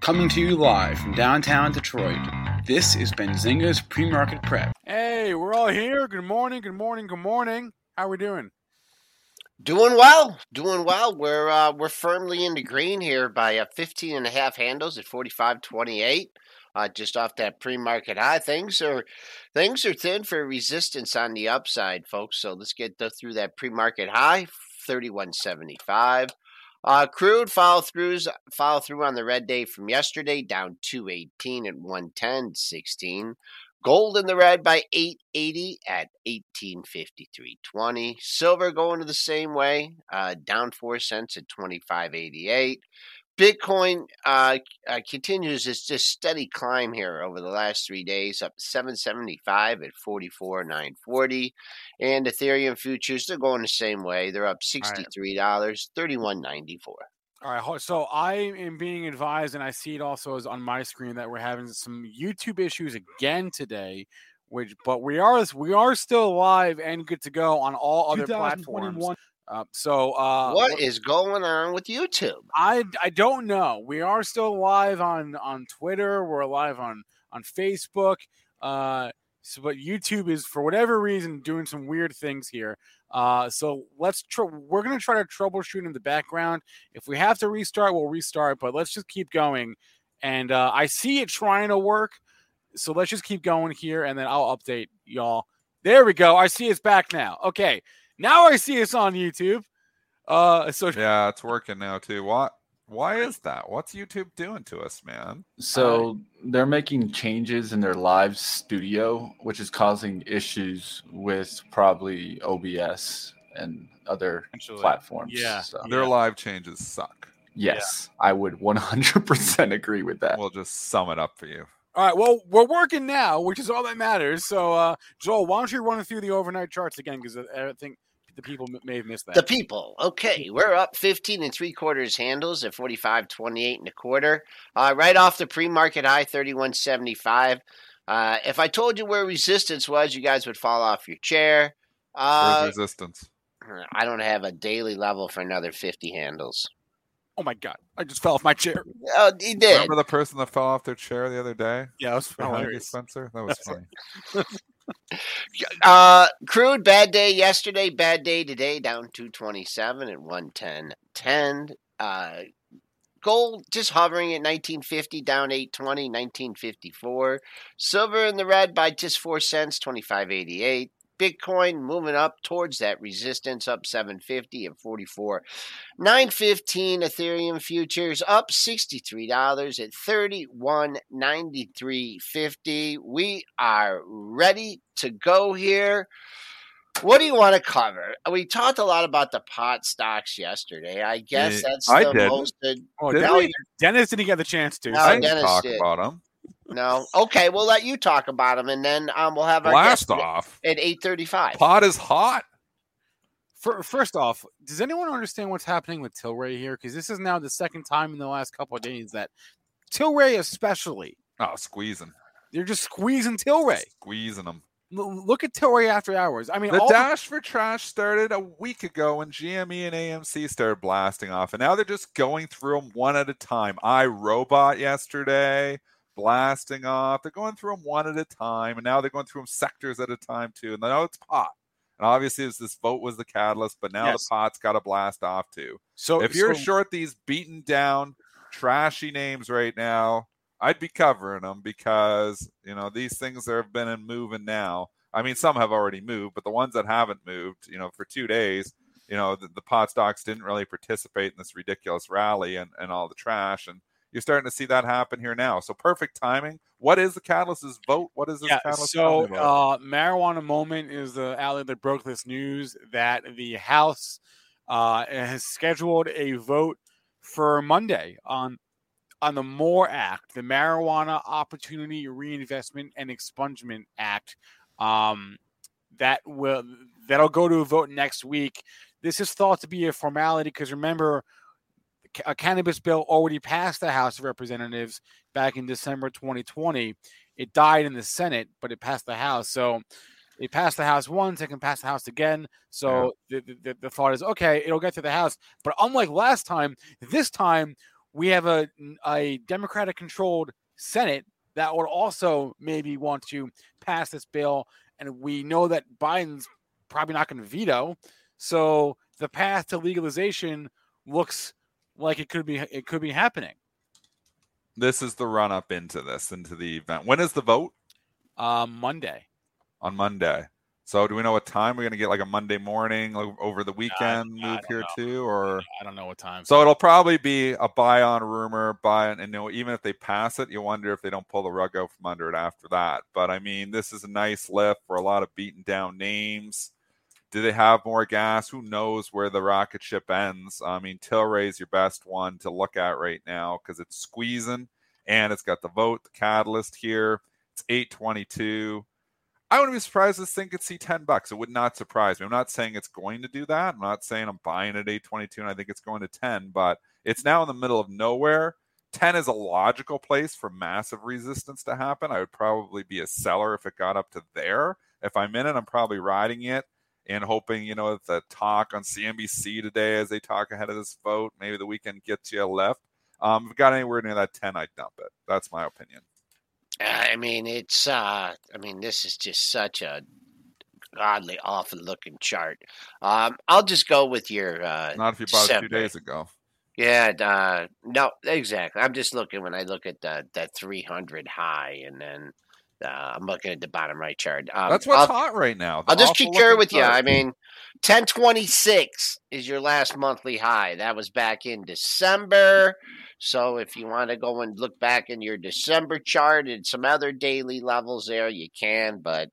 Coming to you live from downtown Detroit, this is Benzinga's Pre-Market Prep. Hey, we're all here. Good morning, good morning, good morning. How are we doing? Doing well, doing well. We're uh, we're firmly in the green here by uh, 15 and a half handles at 45.28. Uh, just off that pre-market high, things are things are thin for resistance on the upside, folks. So let's get the, through that pre-market high, 31.75. Uh, crude follow throughs follow through on the red day from yesterday, down 218 at 110.16. Gold in the red by 880 at 1853.20. Silver going to the same way, uh, down four cents at 25.88. Bitcoin uh, uh, continues its just steady climb here over the last three days, up 775 at 44,940. And Ethereum futures, they're going the same way. They're up $63, right. 31.94. All right, so I am being advised, and I see it also as on my screen that we're having some YouTube issues again today. Which, but we are we are still live and good to go on all other platforms. Uh, so, uh, what is going on with YouTube? I I don't know. We are still live on on Twitter. We're live on on Facebook. Uh, so, but YouTube is for whatever reason doing some weird things here. Uh, so let's tr- we're gonna try to troubleshoot in the background. If we have to restart, we'll restart. But let's just keep going. And uh, I see it trying to work. So let's just keep going here, and then I'll update y'all. There we go. I see it's back now. Okay. Now I see us on YouTube. Uh, so yeah, it's working now too. What? Why is that? What's YouTube doing to us, man? So they're making changes in their live studio, which is causing issues with probably OBS and other Actually, platforms. Yeah, so. their live changes suck. Yes, yeah. I would 100% agree with that. We'll just sum it up for you. All right, well, we're working now, which is all that matters. So, uh, Joel, why don't you run through the overnight charts again? Because I think the people may have missed that. The people. Okay, we're up 15 and three quarters handles at 45.28 and a quarter. Uh, right off the pre-market high, 31.75. Uh, if I told you where resistance was, you guys would fall off your chair. Uh, Where's resistance? I don't have a daily level for another 50 handles. Oh my god! I just fell off my chair. Oh, he did. Remember the person that fell off their chair the other day? Yeah, it was hilarious. Spencer. That was funny. Uh, crude bad day yesterday, bad day today, down 227 at 110.10. Uh, gold just hovering at 1950, down 820, 1954. Silver in the red by just 4 cents, 2588. Bitcoin moving up towards that resistance, up 750 and 44. 915 Ethereum futures up $63 at 31.93.50. We are ready to go here. What do you want to cover? We talked a lot about the pot stocks yesterday. I guess that's I the did. most. Uh, oh, did Dennis didn't get the chance to. No, I Dennis talk did. about them. No. Okay, we'll let you talk about them, and then um, we'll have our Blast off. at eight thirty-five. Pot is hot. For, first off, does anyone understand what's happening with Tilray here? Because this is now the second time in the last couple of days that Tilray, especially, Oh, squeezing, they're just squeezing Tilray. squeezing them. L- Look at Tilray after hours. I mean, The all dash for trash started a week ago when GME and AMC started blasting off, and now they're just going through them one at a time. iRobot yesterday blasting off. They're going through them one at a time, and now they're going through them sectors at a time too. And now it's pot. And obviously, it's this vote was the catalyst, but now Yes. the pot's got to blast off too. so if you're so- short these beaten down, trashy names right now, I'd be covering them because you know these things that have been in moving now. I mean, some have already moved, but the ones that haven't moved, you know, for two days, you know, the, the pot stocks didn't really participate in this ridiculous rally and, and all the trash. And you're starting to see that happen here now. So perfect timing. What is the catalyst's vote? What is this yeah, catalyst? So me about it. uh, marijuana moment is the outlet that broke this news that the House uh, has scheduled a vote for Monday on on the MORE Act, the Marijuana Opportunity Reinvestment and Expungement Act. Um, that will that'll go to a vote next week. This is thought to be a formality because remember, a cannabis bill already passed the House of Representatives back in December 2020. It died in the Senate, but it passed the House. So it passed the House once, it can pass the House again. So yeah. the, the, the thought is okay, it'll get to the House. But unlike last time, this time we have a, a Democratic controlled Senate that would also maybe want to pass this bill. And we know that Biden's probably not going to veto. So the path to legalization looks like it could be it could be happening. This is the run up into this into the event. When is the vote? Uh, Monday. On Monday. So do we know what time we're going to get? Like a Monday morning like over the weekend move here know. too, or I don't know what time. So it'll probably be a buy on rumor, buy on, and you know even if they pass it, you wonder if they don't pull the rug out from under it after that. But I mean, this is a nice lift for a lot of beaten down names. Do they have more gas? Who knows where the rocket ship ends? I mean, Tilray's your best one to look at right now because it's squeezing and it's got the vote, the catalyst here. It's 822. I wouldn't be surprised this thing could see 10 bucks. It would not surprise me. I'm not saying it's going to do that. I'm not saying I'm buying at 822 and I think it's going to 10, but it's now in the middle of nowhere. 10 is a logical place for massive resistance to happen. I would probably be a seller if it got up to there. If I'm in it, I'm probably riding it and hoping, you know, the talk on CNBC today as they talk ahead of this vote, maybe the weekend gets you a lift. Um, if it got anywhere near that 10, I'd dump it. That's my opinion. I mean, it's, uh, I mean, this is just such a godly awful looking chart. Um, I'll just go with your, uh, not if you bought December. it two days ago. Yeah, uh, no, exactly. I'm just looking when I look at the, that 300 high and then, uh, I'm looking at the bottom right chart. Um, That's what's I'll, hot right now. I'll just keep curious with you. I mean, 1026 is your last monthly high. That was back in December. So if you want to go and look back in your December chart and some other daily levels there, you can, but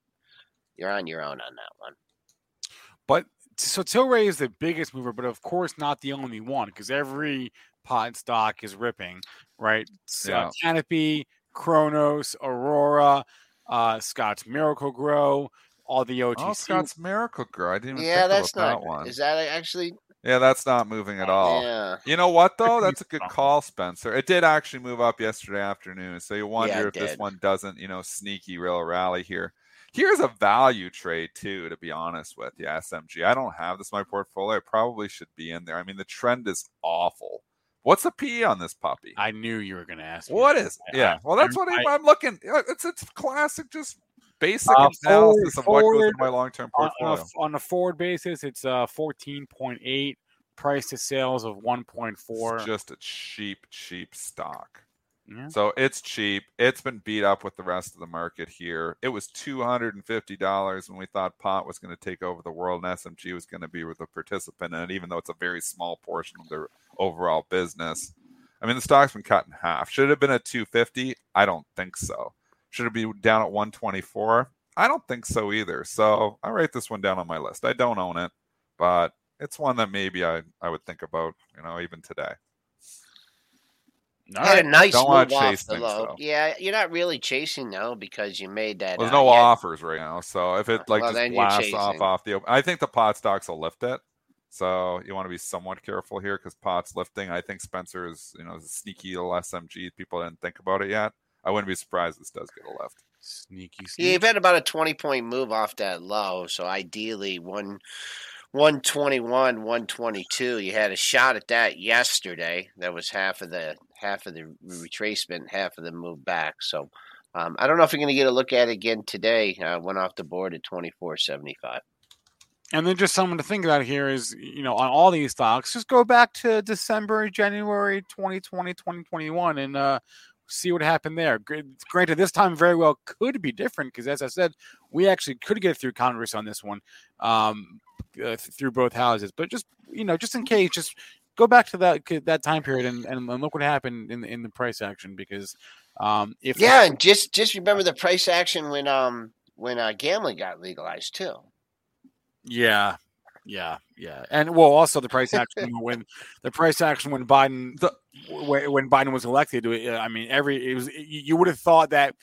you're on your own on that one. But so Tilray is the biggest mover, but of course not the only one because every pot stock is ripping, right? So yeah. Canopy, Cronos, Aurora, uh, Scotts Miracle-Gro, all the OTC. Oh, Scotts Miracle-Gro. I didn't even yeah, that's not, that one. Is that actually? Yeah, that's not moving at all. Yeah. You know what though? That's a good call, Spencer. It did actually move up yesterday afternoon, so you wonder yeah, if did. this one doesn't, you know, sneaky real rally here. Here's a value trade too, to be honest with you, SMG. I don't have this in my portfolio. I probably should be in there. I mean, the trend is awful. What's the PE on this puppy? I knew you were going to ask. What is? I, yeah. Well, that's what I, am looking. It's it's classic, just basic uh, analysis forward, of what goes into my long term portfolio. On a, on a, forward basis, it's uh 14.8. Price to sales of 1.4. It's just a cheap, cheap stock. So it's cheap. It's been beat up with the rest of the market here. It was $250 when we thought pot was going to take over the world and SMG was going to be with a participant it, even though it's a very small portion of their overall business. I mean, the stock's been cut in half. Should it have been at 250? I don't think so. Should it be down at 124? I don't think so either. So I write this one down on my list. I don't own it, but it's one that maybe I, I would think about, you know, even today. All right. a nice Don't move off the low. Yeah, you're not really chasing though because you made that. There's no offers right now, so if it like well, just blasts off off the open, I think the pot stocks will lift it. So you want to be somewhat careful here because pot's lifting. I think Spencer is you know sneaky little SMG. People didn't think about it yet. I wouldn't be surprised this does get a lift. Sneaky, sneaky. Yeah, you've had about a 20 point move off that low. So ideally, one 121, 122. You had a shot at that yesterday. That was half of the half of the retracement, half of the move back. So um, I don't know if you're going to get a look at it again today. Uh, went off the board at 24.75. And then just something to think about here is, you know, on all these stocks, just go back to December, January 2020, 2021, and uh, see what happened there. Granted, this time very well could be different because, as I said, we actually could get through Congress on this one. Um, uh, through both houses. But just you know, just in case, just go back to that that time period and, and, look what happened in the, in the price action because um, if yeah, and just just remember the price action when um when uh, gambling got legalized too. Yeah, Yeah, yeah, and well, also the price action when the price action when Biden The- when, Biden was elected. uh, I mean, every it was you would have thought that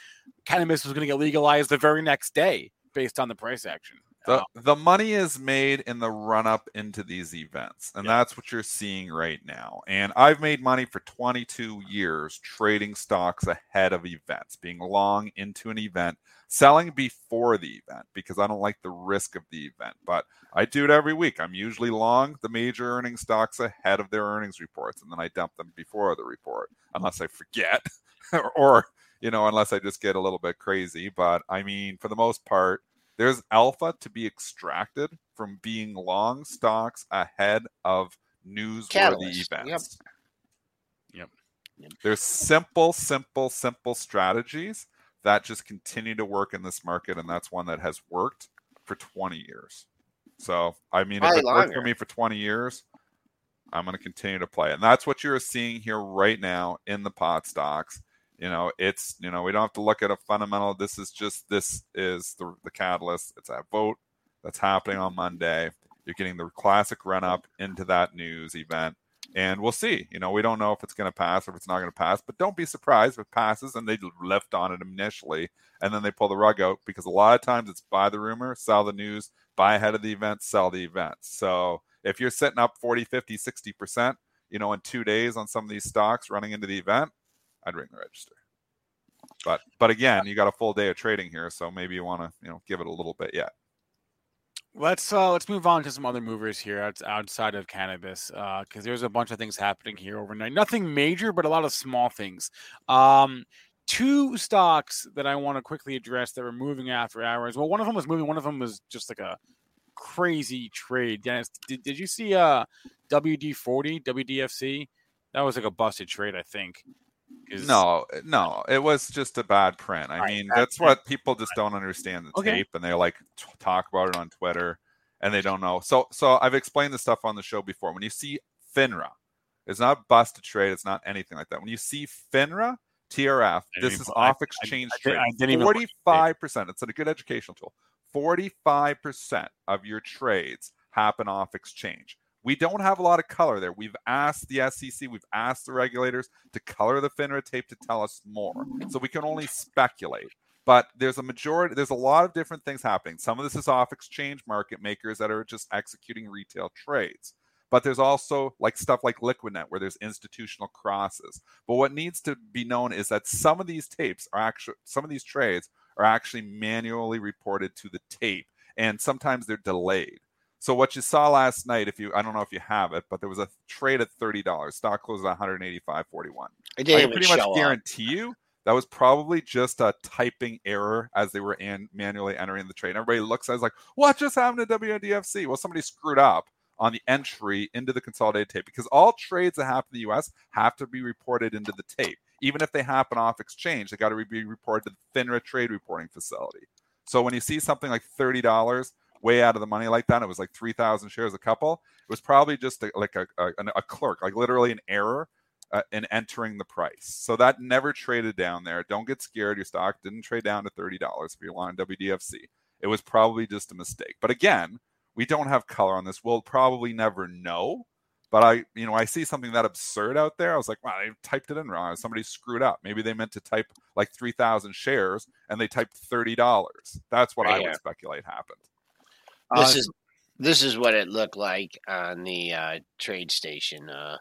cannabis was going to get legalized the very next day based on the price action. The, the money is made in the run up into these events, and Yeah. that's what you're seeing right now. And I've made money for 22 years trading stocks ahead of events, being long into an event, selling before the event because I don't like the risk of the event. But I do it every week. I'm usually long the major earning stocks ahead of their earnings reports, and then I dump them before the report, unless I forget or, or you know, unless I just get a little bit crazy. But I mean, for the most part, there's alpha to be extracted from being long stocks ahead of newsworthy Catalyst, yep. events. Yep. Yep. There's simple, simple, simple strategies that just continue to work in this market, and that's one that has worked for 20 years. So, I mean, if Probably it worked for me for 20 years, I'm going to continue to play. And that's what you're seeing here right now in the pot stocks. You know, it's, you know, we don't have to look at a fundamental. This is just, this is the, the catalyst. It's a vote that's happening on Monday. You're getting the classic run up into that news event. And we'll see. You know, we don't know if it's going to pass or if it's not going to pass, but don't be surprised if it passes and they lift on it initially and then they pull the rug out because a lot of times it's buy the rumor, sell the news, buy ahead of the event, sell the event. So if you're sitting up 40, 50, 60%, you know, in two days on some of these stocks running into the event, I'd ring the register. But but again, you got a full day of trading here, so maybe you want to you know give it a little bit yet. Let's uh let's move on to some other movers here outside of cannabis because there's a bunch of things happening here overnight. Nothing major, but a lot of small things. Um, two stocks that I want to quickly address that were moving after hours. Well, one of them was moving. One of them was just like a crazy trade. Dennis, did, did you see uh WD forty WDFC? That was like a busted trade, I think. No, no, it was just a bad print. I Right, mean, bad that's what people just don't understand the Okay. tape, and they like t- talk about it on Twitter, and they don't know. So, so I've explained this stuff on the show before. When you see FINRA, it's not bust busted trade, it's not anything like that. When you see FINRA, TRF, this even is I- off I- exchange I trade. Didn't even look at the tape. Forty-five percent. It's a good educational tool. Forty-five percent of your trades happen off exchange. We don't have a lot of color there. We've asked the SEC, we've asked the regulators to color the FINRA tape to tell us more. So we can only speculate. But there's a majority, there's a lot of different things happening. Some of this is off exchange market makers that are just executing retail trades. But there's also like stuff like Liquidnet where there's institutional crosses. But what needs to be known is that some of these tapes are actually, some of these trades are actually manually reported to the tape. And sometimes they're delayed. So what you saw last night, if you I don't know if you have it, but there was a trade at thirty dollars. Stock closed at 185.41. It I didn't can pretty much up. guarantee you that was probably just a typing error as they were in manually entering the trade. Everybody looks at it like, what just happened to WDFC? Well, somebody screwed up on the entry into the consolidated tape because all trades that happen in the US have to be reported into the tape. Even if they happen off exchange, they got to be reported to the FINRA trade reporting facility. So when you see something like $30 way out of the money like that, it was like 3,000 shares a couple, it was probably just a, like a, a, a clerk, like literally an error uh, in entering the price. So that never traded down there. Don't get scared. Your stock didn't trade down to $30 if you're long WDFC. It was probably just a mistake. But again, we don't have color on this. We'll probably never know. But I, you know, I see something that absurd out there. I was like, wow, they typed it in wrong. Somebody screwed up. Maybe they meant to type like 3,000 shares and they typed $30. That's what I would speculate happened. This Uh, is this is what it looked like on the uh, trade station. Uh,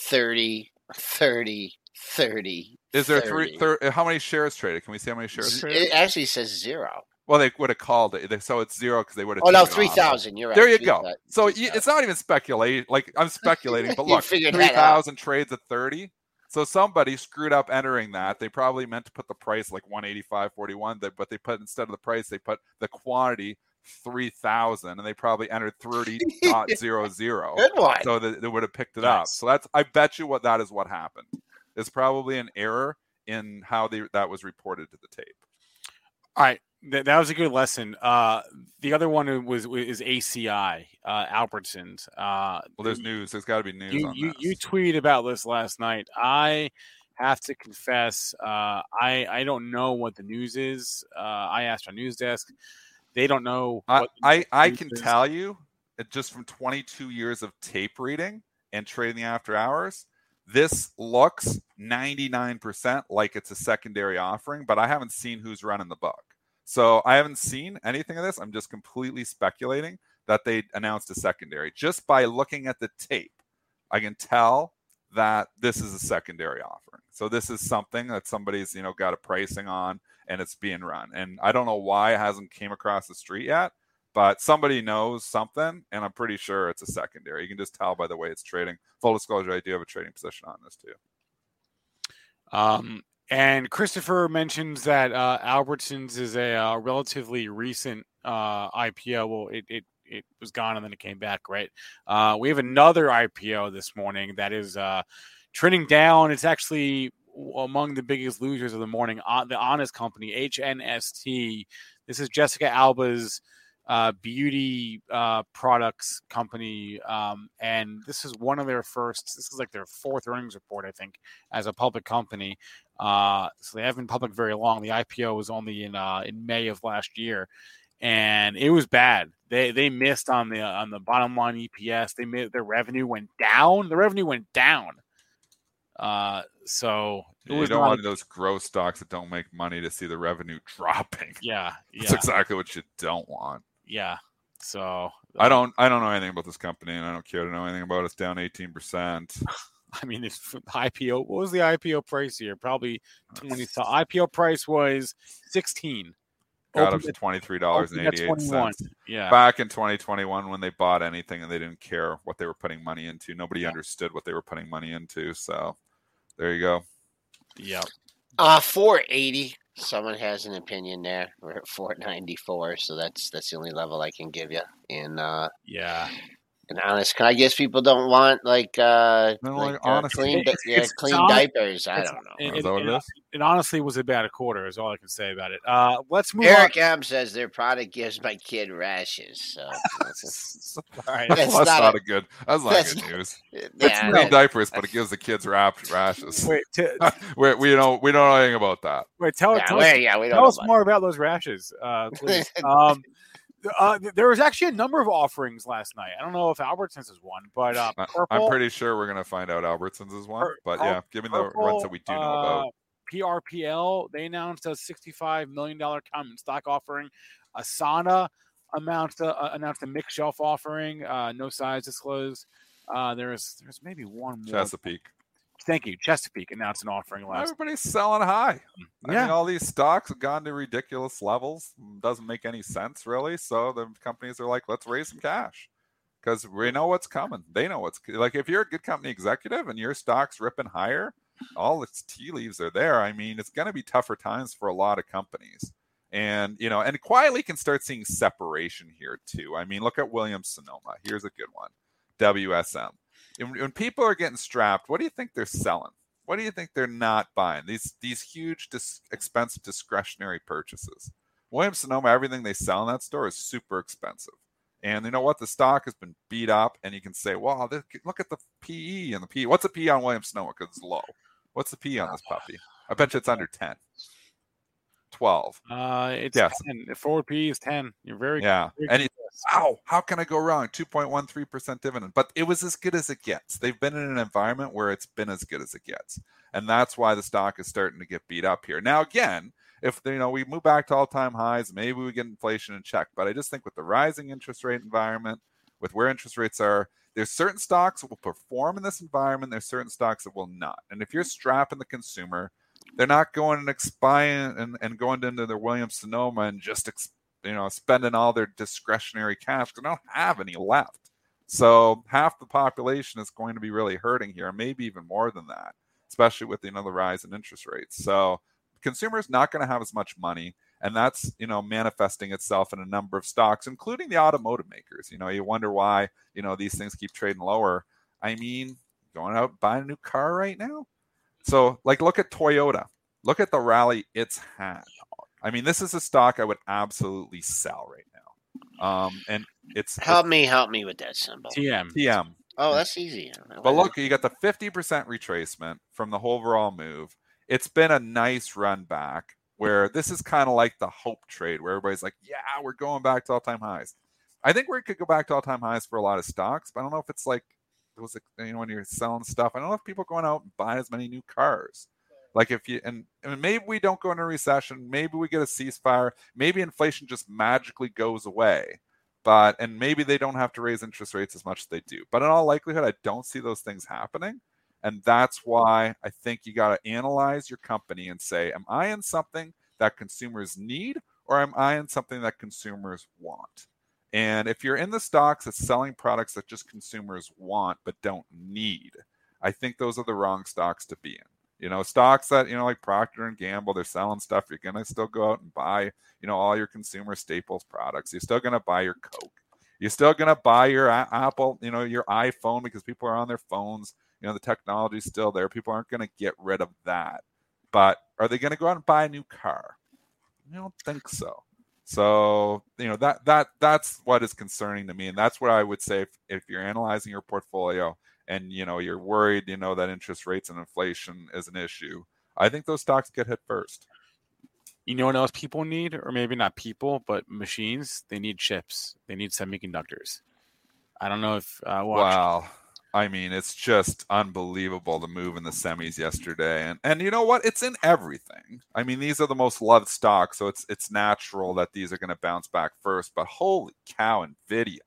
30, 30, 30. Is there three? Thir- how many shares traded? Can we see how many shares Z- traded? It actually says zero. well, they would have called it. So it's zero because they would have. Oh no, three thousand. You're right. There you go. 3,000, So y 3,000. it's not even speculate. Like I'm speculating, but look, three thousand trades at thirty. So somebody screwed up entering that. They probably meant to put the price like one eighty five forty one, but they put instead of the price, they put the quantity three thousand, and they probably entered thirty dot zero zero. Good one. So that they would have picked it up. So that's I bet you what that is what happened. It's probably an error in how they that was reported to the tape. All right, that, that was a good lesson. Uh, the other one was is ACI, uh, Albertsons. Uh, Well, there's news. There's got to be news you on you, this. you tweeted about this last night. I have to confess, uh, I I don't know what the news is. Uh, I asked our news desk; they don't know. I, I, I can is. tell you just from 22 years of tape reading and trading after hours, this looks 99% like it's a secondary offering, but I haven't seen who's running the book. So I haven't seen anything of this. I'm just completely speculating that they announced a secondary. Just by looking at the tape, I can tell that this is a secondary offering. So this is something that somebody's, you know, got a pricing on and it's being run. And I don't know why it hasn't came across the street yet, but somebody knows something and I'm pretty sure it's a secondary. You can just tell by the way it's trading. Full disclosure, I do have a trading position on this too. Um, and Christopher mentions that uh, Albertsons is a uh, relatively recent uh, IPO. Well, it, it it was gone and then it came back, right? Uh, we have another IPO this morning that is uh, trending down. It's actually among the biggest losers of the morning. Uh, the Honest Company, HNST. This is Jessica Alba's uh, beauty uh, products company, um, and this is one of their first. This is like their fourth earnings report, I think, as a public company. Uh, so they haven't been public very long. The IPO was only in uh, in May of last year, and it was bad. They they missed on the on the bottom line EPS. They made their revenue went down. The revenue went down. Uh, so you don't want a, those growth stocks that don't make money to see the revenue dropping. Yeah, yeah. that's exactly what you don't want. Yeah. So I don't I don't know anything about this company, and I don't care to know anything about it. It's down eighteen percent. I mean, this IPO. What was the IPO price here? Probably twenty. So IPO price was sixteen got up to twenty three dollars and eighty eight cents. Yeah. Back in twenty twenty one, when they bought anything and they didn't care what they were putting money into, nobody yeah. understood what they were putting money into. So there you go. Yep. Uh four eighty. Someone has an opinion there. We're at four ninety four, so that's that's the only level I can give you. And uh yeah, and honest, can I guess people don't want like uh, no, like, uh clean, yeah, clean diapers? I don't know. It, it, it, it, honestly was about a quarter. Is all I can say about it. Uh, let's move. Eric on. M says their product gives my kid rashes. So that's, that's, that's not, not a, a, good. That's not that's, good news. Yeah, it's clean diapers, but it gives the kids rashes. Wait, t- we we don't we don't know anything about that. Wait, tell, yeah, tell, us, yeah, we don't tell us more about those rashes, uh, please. um, uh, there was actually a number of offerings last night. I don't know if Albertsons is one, but uh, purple, I'm pretty sure we're gonna find out Albertsons is one. but yeah, give me the ones that we do know uh, about. PRPL they announced a 65 million dollar common stock offering. Asana announced a, announced a mixed shelf offering. Uh, no size disclosed. Uh, there's there's maybe one more. Chesapeake. Thank you. Chesapeake announced an offering last. Everybody's selling high. I yeah. mean, all these stocks have gone to ridiculous levels. Mm, doesn't make any sense really. So the companies are like, let's raise some cash because we know what's coming. They know what's like. If you're a good company executive and your stock's ripping higher, all its tea leaves are there. I mean, it's going to be tougher times for a lot of companies. And you know, and quietly can start seeing separation here too. I mean, look at Williams Sonoma. Here's a good one. WSM when people are getting strapped, what do you think they're selling? What do you think they're not buying? These these huge, dis- expensive discretionary purchases. Williams Sonoma, everything they sell in that store is super expensive. And you know what? The stock has been beat up, and you can say, "Well, look at the PE and the PE. What's the PE on Williams Sonoma? Because it's low. What's the PE on this puppy? I bet you it's under ten. 12. Uh, it's yes. 10. The forward PE is 10. You're very yeah. Very and wow, how can I go wrong? 2.13% dividend. But it was as good as it gets. They've been in an environment where it's been as good as it gets. And that's why the stock is starting to get beat up here. Now, again, if you know we move back to all-time highs, maybe we get inflation in check. But I just think with the rising interest rate environment, with where interest rates are, there's certain stocks that will perform in this environment. There's certain stocks that will not. And if you're strapping the consumer, they're not going and expiring and, and going into their Williams Sonoma and just you know spending all their discretionary cash. because They don't have any left. So half the population is going to be really hurting here, maybe even more than that, especially with you know the rise in interest rates. So consumers not going to have as much money, and that's you know manifesting itself in a number of stocks, including the automotive makers. You know, you wonder why you know these things keep trading lower. I mean, going out buying a new car right now. So, like, look at Toyota. Look at the rally it's had. I mean, this is a stock I would absolutely sell right now. Um, and it's help me, help me with that symbol. TM. TM. Oh, that's easy. But look, you got the 50% retracement from the whole overall move. It's been a nice run back where this is kind of like the hope trade where everybody's like, yeah, we're going back to all time highs. I think we could go back to all time highs for a lot of stocks, but I don't know if it's like those you know when you're selling stuff. I don't know if people going out and buy as many new cars. Like if you and, and maybe we don't go into a recession, maybe we get a ceasefire, maybe inflation just magically goes away. But and maybe they don't have to raise interest rates as much as they do. But in all likelihood, I don't see those things happening. And that's why I think you got to analyze your company and say, am I in something that consumers need or am I in something that consumers want? And if you're in the stocks that's selling products that just consumers want but don't need, I think those are the wrong stocks to be in. You know, stocks that, you know, like Procter and Gamble, they're selling stuff. You're going to still go out and buy, you know, all your consumer staples products. You're still going to buy your Coke. You're still going to buy your Apple, you know, your iPhone because people are on their phones. You know, the technology's still there. People aren't going to get rid of that. But are they going to go out and buy a new car? I don't think so. So you know that that that's what is concerning to me, and that's what I would say if, if you're analyzing your portfolio and you know you're worried, you know that interest rates and inflation is an issue. I think those stocks get hit first. You know what else people need, or maybe not people, but machines? They need chips. They need semiconductors. I don't know if uh, wow. I mean, it's just unbelievable the move in the semis yesterday, and and you know what? It's in everything. I mean, these are the most loved stocks, so it's it's natural that these are going to bounce back first. But holy cow, Nvidia!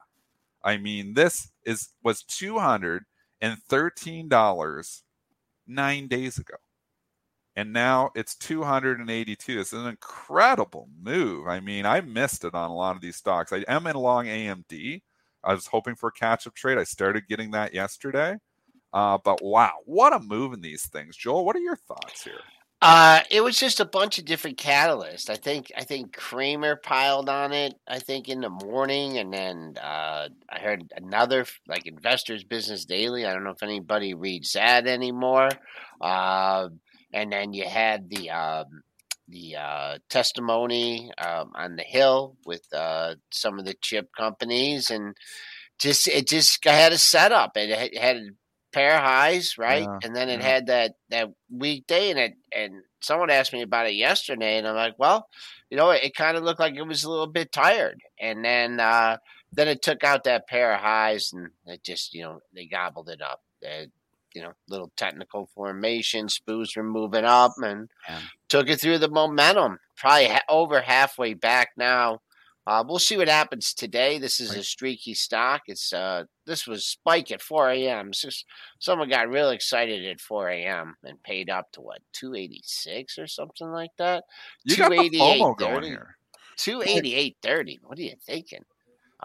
I mean, this is was two hundred and thirteen dollars nine days ago, and now it's two hundred and eighty-two. It's an incredible move. I mean, I missed it on a lot of these stocks. I am in long AMD I was hoping for a catch up trade. I started getting that yesterday. Uh, but wow, what a move in these things. Joel, what are your thoughts here? Uh, it was just a bunch of different catalysts. I think I think Cramer piled on it. I think in the morning, and then uh, I heard another like Investors Business Daily. I don't know if anybody reads that anymore. Uh, and then you had the um, the uh, testimony um, on the Hill with uh, some of the chip companies, and just it just had a setup. It had a pair of highs, right, yeah, and then it yeah. had that that weekday, and it and someone asked me about it yesterday, and I'm like, well, you know, it, it kind of looked like it was a little bit tired, and then uh, then it took out that pair of highs, and it just you know they gobbled it up. It, you know, little technical formation. Spoos were moving up and yeah. took it through the momentum. Probably ha- over halfway back now. Uh, we'll see what happens today. This is right. a streaky stock. It's uh, this was spike at 4 a.m. So someone got real excited at 4 a.m. and paid up to what 286 or something like that. You got the FOMO going here. 288.30. What are you thinking?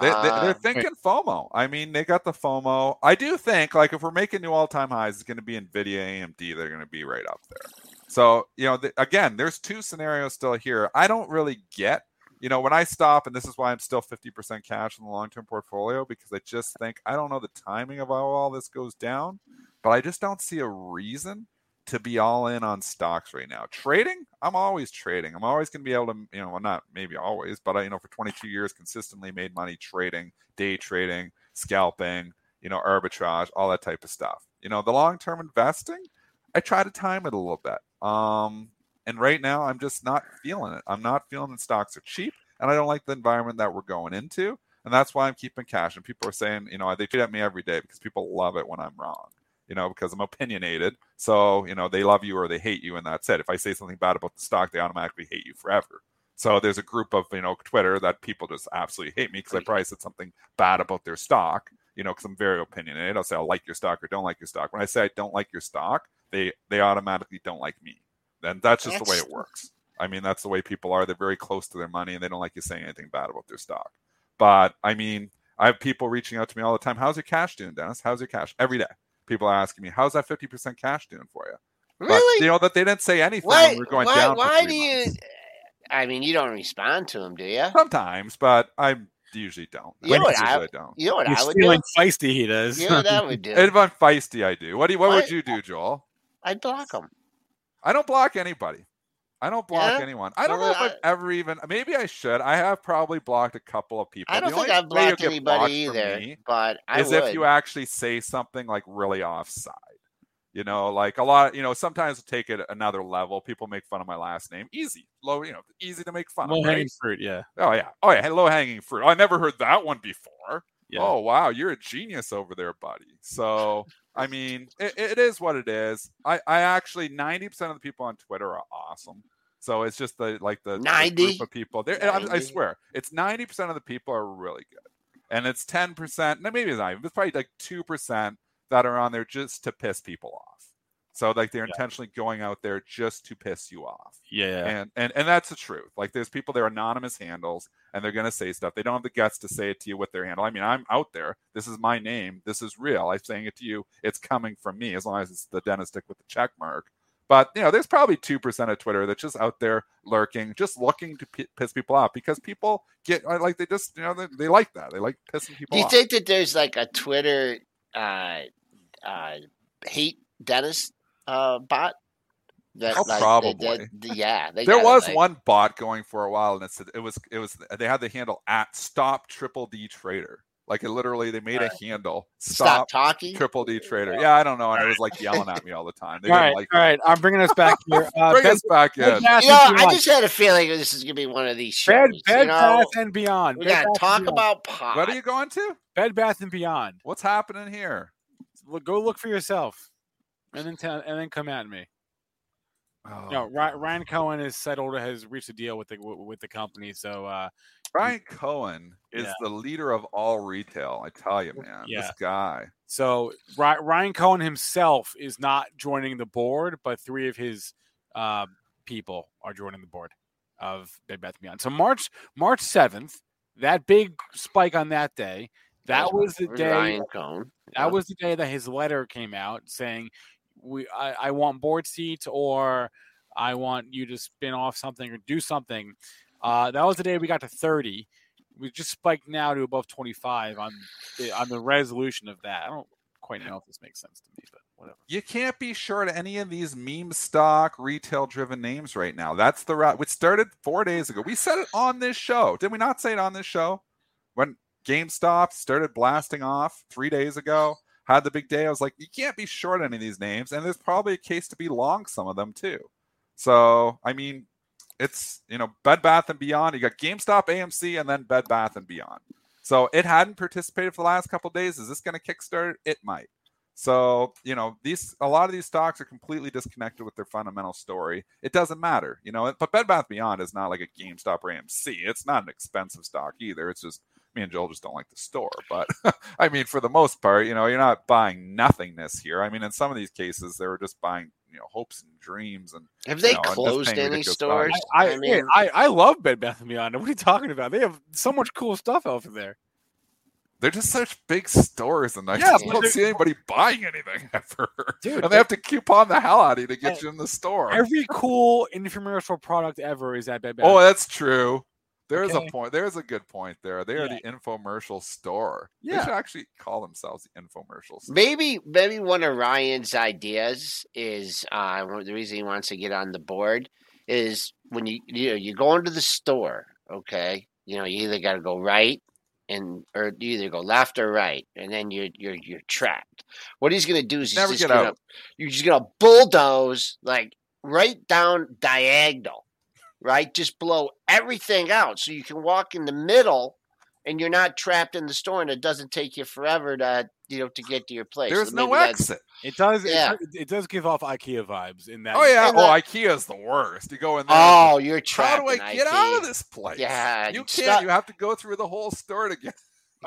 They, they, are uh, thinking FOMO. I mean, they got the FOMO. I do think, like, if we're making new all-time highs, it's going to be Nvidia, AMD. They're going to be right up there. So, you know, the, again, there's two scenarios still here. I don't really get, you know, when I stop, and this is why I'm still 50% cash in the long-term portfolio because I just think I don't know the timing of how all this goes down, but I just don't see a reason to be all in on stocks right now. Trading, I'm always trading. I'm always going to be able to, you know, well, not maybe always, but I, you know, for 22 years, consistently made money trading, day trading, scalping, you know, arbitrage, all that type of stuff. You know, the long term investing, I try to time it a little bit. Um, and right now, I'm just not feeling it. I'm not feeling that stocks are cheap, and I don't like the environment that we're going into. And that's why I'm keeping cash. And people are saying, you know, they tweet at me every day because people love it when I'm wrong you know, because I'm opinionated. So, you know, they love you or they hate you, and that's it. If I say something bad about the stock, they automatically hate you forever. So there's a group of, you know, Twitter that people just absolutely hate me because I probably said something bad about their stock, you know, because I'm very opinionated. I'll say I'll like your stock or don't like your stock. When I say I don't like your stock, they they automatically don't like me. And that's just that's... the way it works. I mean, that's the way people are. They're very close to their money and they don't like you saying anything bad about their stock. But I mean, I have people reaching out to me all the time. How's your cash doing, Dennis? How's your cash? Every day people are asking me, "How's that fifty percent cash doing for you?" Really? But, you know that they didn't say anything. Why, we're going why, down. Why do months. you? I mean, you don't respond to them, do you? Sometimes, but I usually don't. You know what I, I, don't. You know what You're I would do? feisty, he does. You know what I would do. if I'm feisty, I do. What do you? What, what would you do, Joel? I'd block them. I don't block anybody. I don't block yeah? anyone. I don't well, know if I, I've ever even. Maybe I should. I have probably blocked a couple of people. I don't the think I've blocked anybody either. But I is would. if you actually say something like really offside. You know, like a lot, you know, sometimes take it another level. People make fun of my last name. Easy, low, you know, easy to make fun Low of. right? hanging fruit, yeah. Oh yeah. Oh yeah. Low hanging fruit. I never heard that one before. Yeah. Oh wow, you're a genius over there, buddy. So I mean, it, it is what it is. I, I actually ninety percent of the people on Twitter are awesome. So it's just the like the, the 90? group of people. There, I, I swear, it's ninety percent of the people are really good, and it's ten percent. Maybe it's not even. It's probably like two percent that are on there just to piss people off. So like they're Yeah. intentionally going out there just to piss you off. Yeah. and and and that's the truth. Like there's people they're anonymous handles and they're going to say stuff. They don't have the guts to say it to you with their handle. I mean i'm out there. This is my name. This is real. I'm saying it to you. It's coming from me as long as it's the Dennis Dick with the check mark. But you know there's probably 2% of twitter that's just out there lurking just looking to p- piss people off because people get uh, like they just you know they, they like that. They like pissing people Do you off. think that there's like a Twitter uh, uh, hate dentist uh, bot? That, Oh, like, that- probably. that- yeah, they there gotta, was like- one bot going for a while and it said it was it was they had the handle at stop triple d trader like it literally they made a handle Stop stop talking. Triple D Trader. Yeah, I don't know. And it was like yelling at me all the time. They all didn't right, like all right. I'm bringing us back here. Uh, Bring Bed- us back Bed in. Bath You know, I just had a feeling this is gonna be one of these shows. Bed, you know? Bath and Beyond. we Bed gotta talk about pot. What are you going to? Bed Bath and Beyond. What's happening here? Look, go look for yourself, and then tell, and then come at me. Oh, No, Ryan, Ryan Cohen has settled, has reached a deal with the with the company. So uh, Ryan Cohen is Yeah. the leader of all retail. I tell you, man. Yeah. This guy. So Ryan Cohen himself is not joining the board, but three of his uh, people are joining the board of Bed Bath Beyond. So March March seventh, that big spike on that day, that was the day. Ryan Cohen. That was the day that his letter came out saying, "We I, I want board seats or I want you to spin off something or do something." Uh, that was the day we got to thirty. We just spiked now to above twenty-five on the, on the resolution of that. I don't quite know if this makes sense to me, but whatever. You can't be short of any of these meme stock, retail driven names right now. That's the route. Which started four days ago. We said it on this show. Did we not say it on this show? When GameStop started blasting off three days ago, had the big day. I was like, you can't be short any of these names. And there's probably a case to be long some of them too. So, I mean, it's, you know, Bed Bath and Beyond. You got GameStop, AMC, and then Bed Bath and Beyond. So it hadn't participated for the last couple days. Is this going to kickstart? It might. So, you know, these a lot of these stocks are completely disconnected with their fundamental story. It doesn't matter, you know. But Bed Bath Beyond is not like a GameStop or AMC. It's not an expensive stock either. It's just me and Joel just don't like the store. But I mean, for the most part, you know, you're not buying nothingness here. I mean, in some of these cases, they were just buying, you know, hopes and dreams and Have they No, I'm closed any stores? prices. I, I, mean, I, I love Bed Bath and Beyond. What are you talking about? They have so much cool stuff over there. they're just such big stores, and I Yeah, just don't see anybody buying anything ever. Dude, and they have to coupon the hell out of you to get you in the store. Every cool infomercial product ever is at Bed Bath. Oh, that's true. There's Okay. a point. There's a good point there. They are Yeah. the infomercial store. They should actually call themselves the infomercial store. Maybe maybe one of Ryan's ideas is uh, the reason he wants to get on the board is when you you know you go into the store, okay, you know you either got to go right and or you either go left or right, and then you're you're you're trapped. What he's gonna do is he's Never just get gonna out. you're just gonna bulldoze like right down diagonal, right? Just blow everything out so you can walk in the middle and you're not trapped in the store and it doesn't take you forever to you know to get to your place. There's So no exit. It does. Yeah. It, it does give off IKEA vibes in that. Oh yeah. and Oh, that- IKEA's the worst. You go in there. Oh, you're how trapped. do I in get out of this place? Yeah, you can't. not- You have to go through the whole store to get.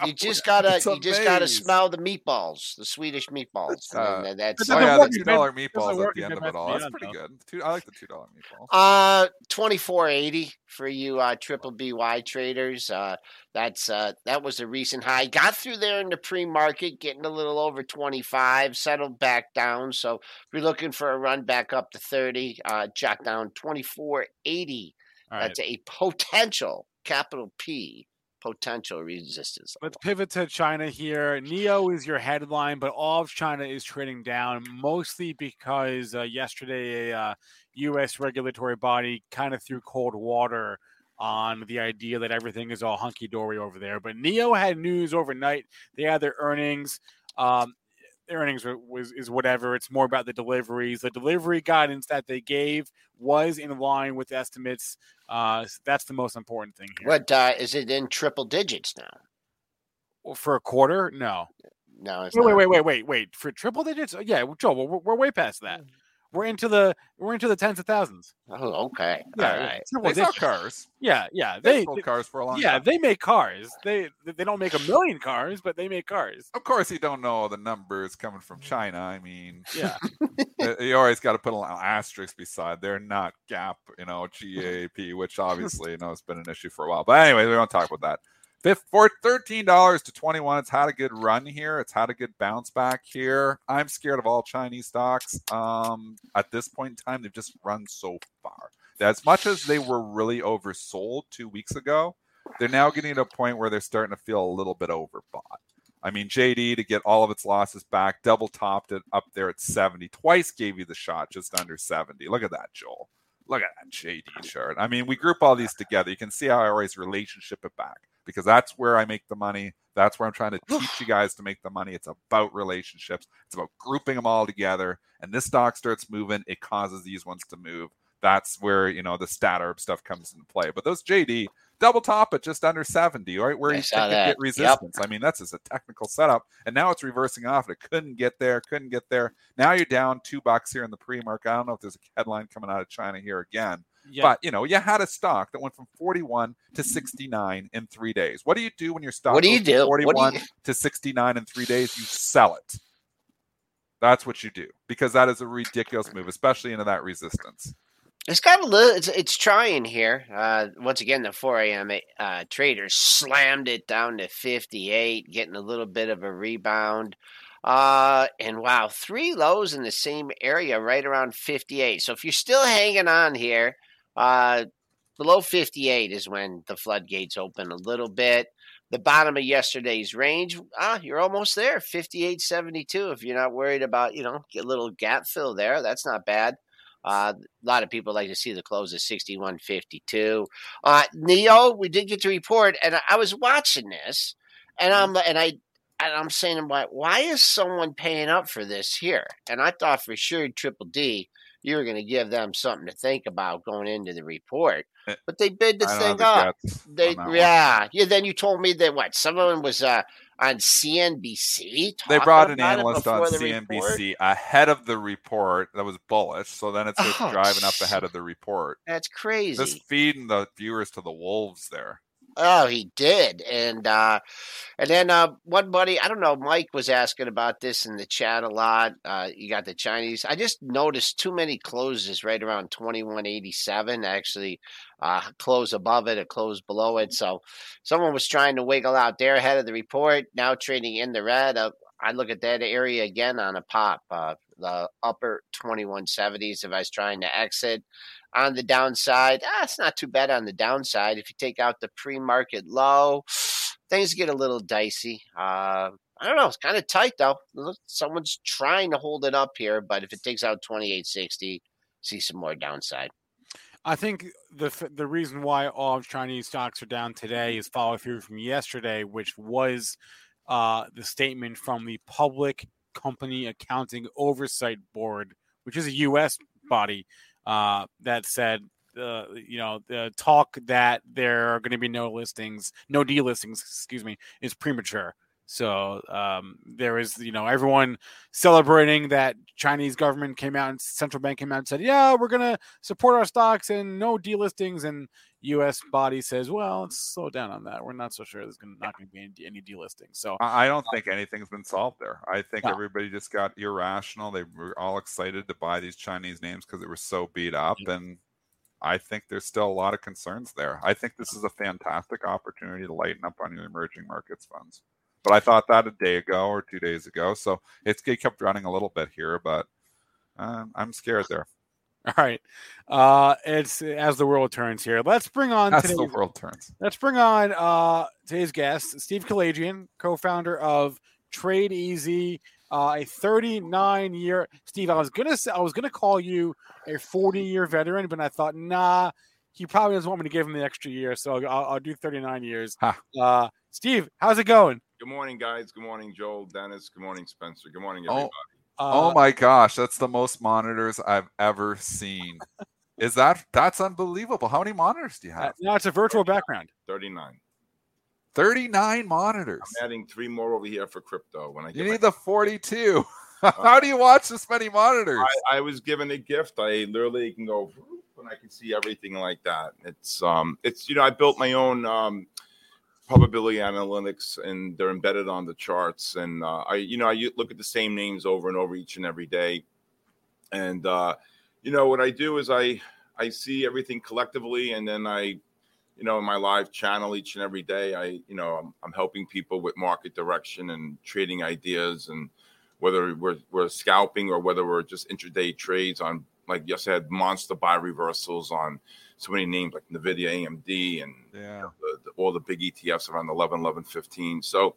You just gotta It's you just gotta smell the meatballs, the Swedish meatballs. Uh, and that's Oh yeah, the two Bed- meatballs at the end of Bed it all. That's pretty good. Two, I like the two dollar meatballs. Uh, twenty four eighty for you uh triple BY traders. Uh, that's uh that was a recent high. Got through there in the pre market, getting a little over twenty five, settled back down. So if you're looking for a run back up to thirty, uh, jot down twenty four eighty. All right. That's a potential capital P potential resistance. Let's pivot to China here. Nio is your headline, but all of China is trading down, mostly because uh, yesterday a uh, U.S. regulatory body kind of threw cold water on the idea that everything is all hunky dory over there. But Nio had news overnight. They had their earnings. Um, earnings was is whatever. It's more about the deliveries. The delivery guidance that they gave was in line with estimates. Uh, that's the most important thing here. What uh, is it in triple digits now? For a quarter? No. No, it's Wait, wait, not. wait, wait, wait, wait. For triple digits? Yeah, Joe, we're, we're way past that. We're into the we're into the tens of thousands. Oh, okay. Yeah, All right. triple They sell cars. Yeah, yeah. They They, sold cars for a long yeah, time. they make cars. They they don't make a million cars, but they make cars. Of course, you don't know the numbers coming from China. I mean, Yeah. you always got to put an asterisk beside. They're not Gap, you know, GAP, which obviously you know has been an issue for a while. But anyway, we don't talk about that. For thirteen dollars to twenty one, it's had a good run here. It's had a good bounce back here. I'm scared of all Chinese stocks. Um, at this point in time, they've just run so far. That as much as they were really oversold two weeks ago, they're now getting to a point where they're starting to feel a little bit overbought. I mean, JD to get all of its losses back, double topped it up there at 70. Twice gave you the shot just under 70. Look at that, Joel. Look at that JD chart. I mean, we group all these together. You can see how I always relationship it back because that's where I make the money. That's where I'm trying to teach you guys to make the money. It's about relationships. It's about grouping them all together. And this stock starts moving, it causes these ones to move. That's where you know the stat arb stuff comes into play. But those JD double top at just under 70, right? Where I you saw can that. get Yep. resistance. I mean, that's just a technical setup. And now it's reversing off. It couldn't get there, couldn't get there. Now you're down two bucks here in the pre-market. I don't know if there's a headline coming out of China here again. Yeah. But you know, you had a stock that went from 41 to 69 in three days. What do you do when your stock What do goes you from do? What do 41 you- to 69 in three days? You sell it. That's what you do because that is a ridiculous move, especially into that resistance. It's got a little. It's, it's trying here. Uh, once again, the 4 a.m. Uh, traders slammed it down to 58, getting a little bit of a rebound. Uh, and wow, three lows in the same area, right around 58. So if you're still hanging on here, uh, below 58 is when the floodgates open a little bit. The bottom of yesterday's range, ah, you're almost there, 58.72. If you're not worried about, you know, get a little gap fill there, that's not bad. Uh, a lot of people like to see the close of 61.52. Uh, Nio, we did get the report, and I- I was watching this, and I'm and I and I'm saying, why why is someone paying up for this here? And I thought for sure Triple D, you were going to give them something to think about going into the report, Eh, but they bid the thing up. They that one. yeah yeah. Then you told me that what someone was uh, on CNBC. They brought an analyst on the report? CNBC ahead of the report that was bullish, so then it's just Oh, driving up ahead of the report. That's crazy. Just feeding the viewers to the wolves there. Oh, he did, and uh, and then uh, one buddy, I don't know, Mike was asking about this in the chat a lot. Uh, you got the Chinese. I just noticed too many closes right around twenty one eighty seven. Actually, uh, close above it, a close below it. So someone was trying to wiggle out there ahead of the report. Now trading in the red. Uh, I look at that area again on a pop. Uh, the upper twenty one seventies. If I was trying to exit on the downside, ah, it's not too bad on the downside. If you take out the pre-market low, things get a little dicey. Uh, I don't know. It's kind of tight though. Someone's trying to hold it up here, but if it takes out twenty eight sixty, see some more downside. I think the the reason why all Chinese stocks are down today is follow through from yesterday, which was uh, the statement from the Public Company Accounting Oversight Board, which is a U.S. body uh, that said, uh, you know, the talk that there are going to be no listings, no delistings, excuse me, is premature. So um, there is, you know, everyone celebrating that Chinese government came out and central bank came out and said, yeah, we're going to support our stocks and no delistings. And U.S. body says, well, let's slow down on that. We're not so sure there's gonna, not going to be any, any delistings. So I don't think anything's been solved there. I think No. everybody just got irrational. They were all excited to buy these Chinese names because they were so beat up. And I think there's still a lot of concerns there. I think this is a fantastic opportunity to lighten up on your emerging markets funds. But I thought that a day ago or two days ago. So it's it kept running a little bit here, but um, I'm scared there. all right, uh, it's as the world turns here. Let's bring on today's the world turns. Let's bring on uh, today's guest, Steve Kalayjian, co-founder of TradeEZ, uh, a 39 year. Steve, I was gonna say, I was gonna call you a 40 year veteran, but I thought, nah, he probably doesn't want me to give him the extra year, so I'll, I'll do 39 years. Ha. Uh, Steve, how's it going? Good morning, guys. Good morning, Joel, Dennis. Good morning, Spencer. Good morning, Oh. everybody. Uh, oh my gosh, that's the most monitors I've ever seen. Is that that's unbelievable? How many monitors do you uh, have? no, it's a virtual background. 39. 39 monitors. I'm adding three more over here for crypto. When I You get my- need the 42. How do you watch this many monitors? I, I was given a gift. I literally can go and I can see everything like that. It's um, it's you know, I built my own um, probability analytics, and they're embedded on the charts. And uh, I, you know, I look at the same names over and over each and every day. And uh, you know, what I do is I I see everything collectively, and then I, you know, in my live channel each and every day, I, you know, I'm, I'm helping people with market direction and trading ideas and whether we're, we're scalping or whether we're just intraday trades on like yes I had monster buy reversals on so many names like nvidia amd and yeah. the, the, all the big etfs around 11 11 15 so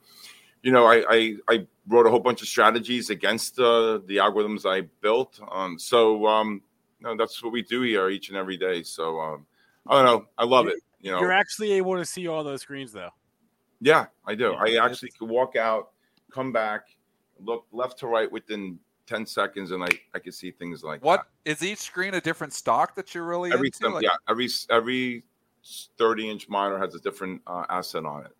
you know i i, I wrote a whole bunch of strategies against uh, the algorithms i built um, so um you know, that's what we do here each and every day so um i don't know i love it you know You're actually able to see all those screens though. yeah, I do. Yeah, I actually could walk out, come back, look left to right within 10 seconds, and I, I could see things like What is each screen a different stock that you're really. Every, into? Like yeah, every, every 30 inch monitor has a different uh, asset on it.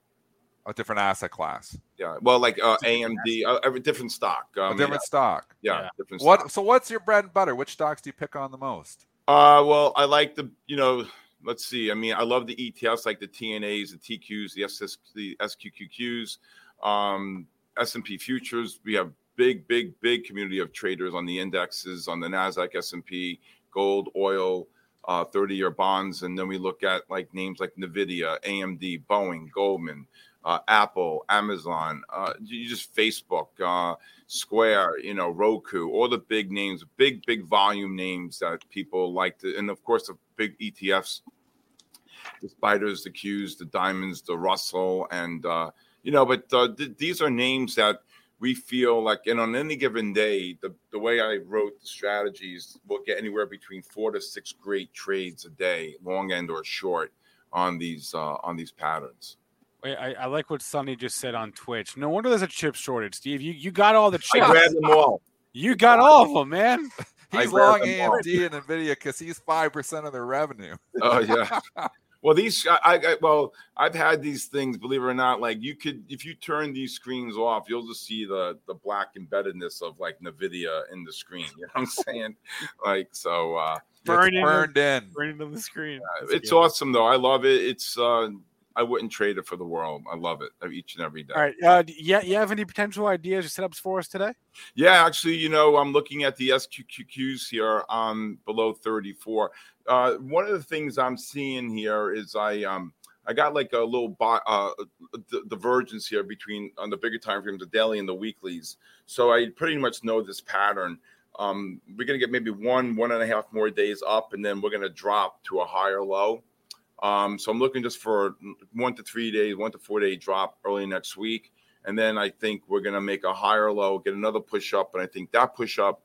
a different asset class, Yeah. Well, like uh, AMD, uh, every different stock. a Um, different stock. yeah, Yeah. different What? stock. So what's your bread and butter? Which stocks do you pick on the most? Uh, well, I like the, you know, let's see. I mean, I love the ETFs like the TNAs, the TQs, the SS, the SQQQs, um, S&P futures. We have big, big, big community of traders on the indexes, on the Nasdaq, S&P, gold, oil, uh, 30-year bonds, and then we look at like names like Nvidia, AMD, Boeing, Goldman, uh, Apple, Amazon, uh, you just Facebook, uh, Square, you know, Roku, all the big names, big, big volume names that people like to, and of course the big ETFs, the spiders, the Qs, the diamonds, the Russell, and uh, you know, but th- these are names that we feel like, and on any given day, the, the way I wrote the strategies, we'll get anywhere between four to six great trades a day, long end or short, on these uh, on these patterns. Wait, I, I like what Sonny just said on Twitch. No wonder there's a chip shortage, Steve. You you got all the I chips. grabbed them all. You got all of them, man. He's grabbed long them all. AMD and Nvidia because he's five percent of their revenue. Oh yeah. Well, these I, I well, I've had these things. Believe it or not, like you could, if you turn these screens off, you'll just see the the black embeddedness of like Nvidia in the screen. You know what I'm saying? like so, uh, Burn it's in burned in. Right into the screen. it's awesome though. I love it. It's uh, I wouldn't trade it for the world. I love it each and every day. All right. Uh, yeah, you have any potential ideas or setups for us today? Yeah, actually, you know, I'm looking at the SQQQs here on below 34. Uh, one of the things I'm seeing here is I um I got like a little bo- uh, d- divergence here between on the bigger time frames, the daily and the weeklies. So I pretty much know this pattern. Um, we're gonna get maybe one one and a half more days up, and then we're gonna drop to a higher low. Um, so I'm looking just for one to three days, one to four day drop early next week. And then I think we're going to make a higher low, get another push up. And I think that push up,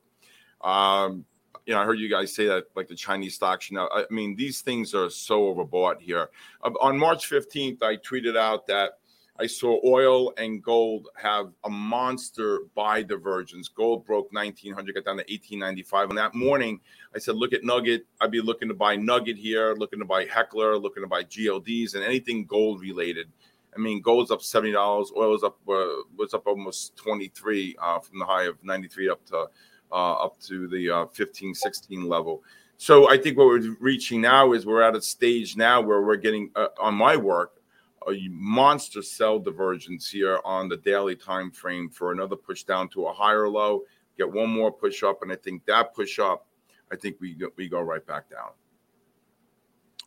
um, you know, I heard you guys say that like the Chinese stocks, you know, I mean, these things are so overbought here. Uh, on March 15th, I tweeted out that I saw oil and gold have a monster buy divergence. Gold broke 1900, got down to 1895. And that morning, I said, look at Nugget. I'd be looking to buy Nugget here, looking to buy Hecla, looking to buy GLDs and anything gold related. I mean, gold's up seventy dollars. Oil is up uh, was up almost twenty three uh, from the high of ninety three up to uh, up to the uh, 15, 16 level. So I think what we're reaching now is we're at a stage now where we're getting uh, on my work a monster sell divergence here on the daily time frame for another push down to a higher low. Get one more push up, and I think that push up, I think we go, we go right back down.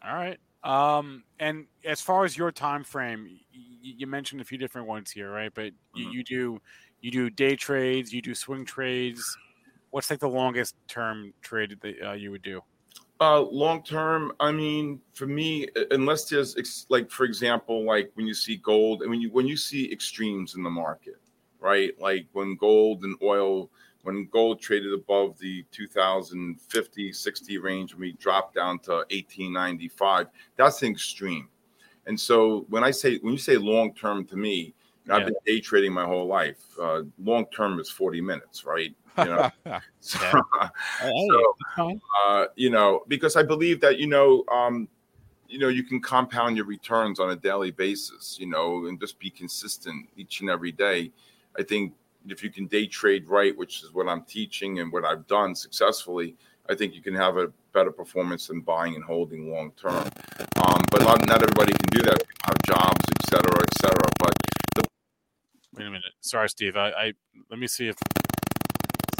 All right. Um, and as far as your time frame, y- you mentioned a few different ones here, right? But you, Mhm. you do you do day trades, you do swing trades. What's like the longest term trade that uh, you would do? Uh, long term, I mean, for me, unless there's ex- like, for example, like when you see gold, and when you when you see extremes in the market, right? Like when gold and oil, when gold traded above the 2050, 60 range, and we dropped down to 1895, that's an extreme. And so when I say when you say long term to me, I've been day trading my whole life. Uh, long term is 40 minutes, right? You know, so, Hey, So- uh, you know, because I believe that you know, um, you know, you can compound your returns on a daily basis, you know, and just be consistent each and every day. I think if you can day trade right, which is what I'm teaching and what I've done successfully, I think you can have a better performance than buying and holding long term. Um, but not, not everybody can do that. People have jobs, et cetera, et cetera. But Wait a minute. Sorry, Steve. I, I let me see if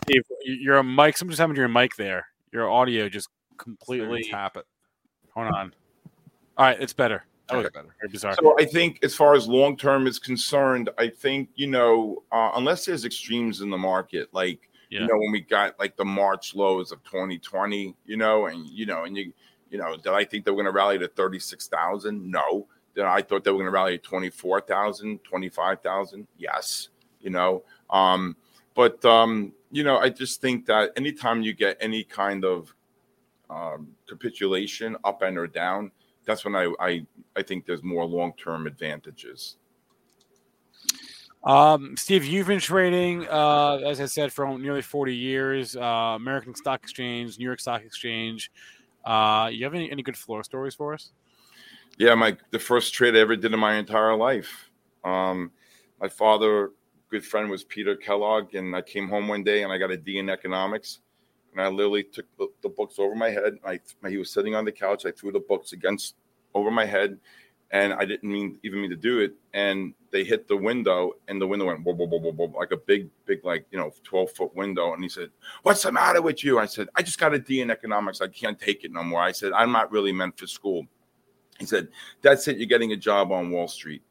Steve, y- you're a mic. Something just happened to your mic there. Your audio just completely. tap it. Hold on. All right, it's better. That was Okay, better. very bizarre. So I think, as far as long term is concerned, I think you know, uh, unless there's extremes in the market, like Yeah. you know, when we got like the March lows of 2020, you know, and you know, and you, you know, did I think they were going to rally to 36,000? No. Did I thought they were going to rally to 24,000, 25,000? Yes. You know, um, but um, you know, I just think that anytime you get any kind of um, capitulation, up and or down, that's when I I, I think there's more long term advantages. Um, Steve, you've been trading, uh, as I said, for nearly 40 years. Uh, American Stock Exchange, New York Stock Exchange. Uh, you have any, any good floor stories for us? Yeah, my the first trade I ever did in my entire life. Um, my father, good friend, was Peter Kellogg, and I came home one day and I got a D in economics, and I literally took the, the books over my head. I he was sitting on the couch. I threw the books against over my head, and I didn't mean even mean to do it. And they hit the window, and the window went whoa, whoa, whoa, whoa, whoa, like a big, big, like you know, twelve foot window. And he said, "What's the matter with you?" I said, "I just got a D in economics. I can't take it no more." I said, "I'm not really meant for school." He said, "That's it. You're getting a job on Wall Street."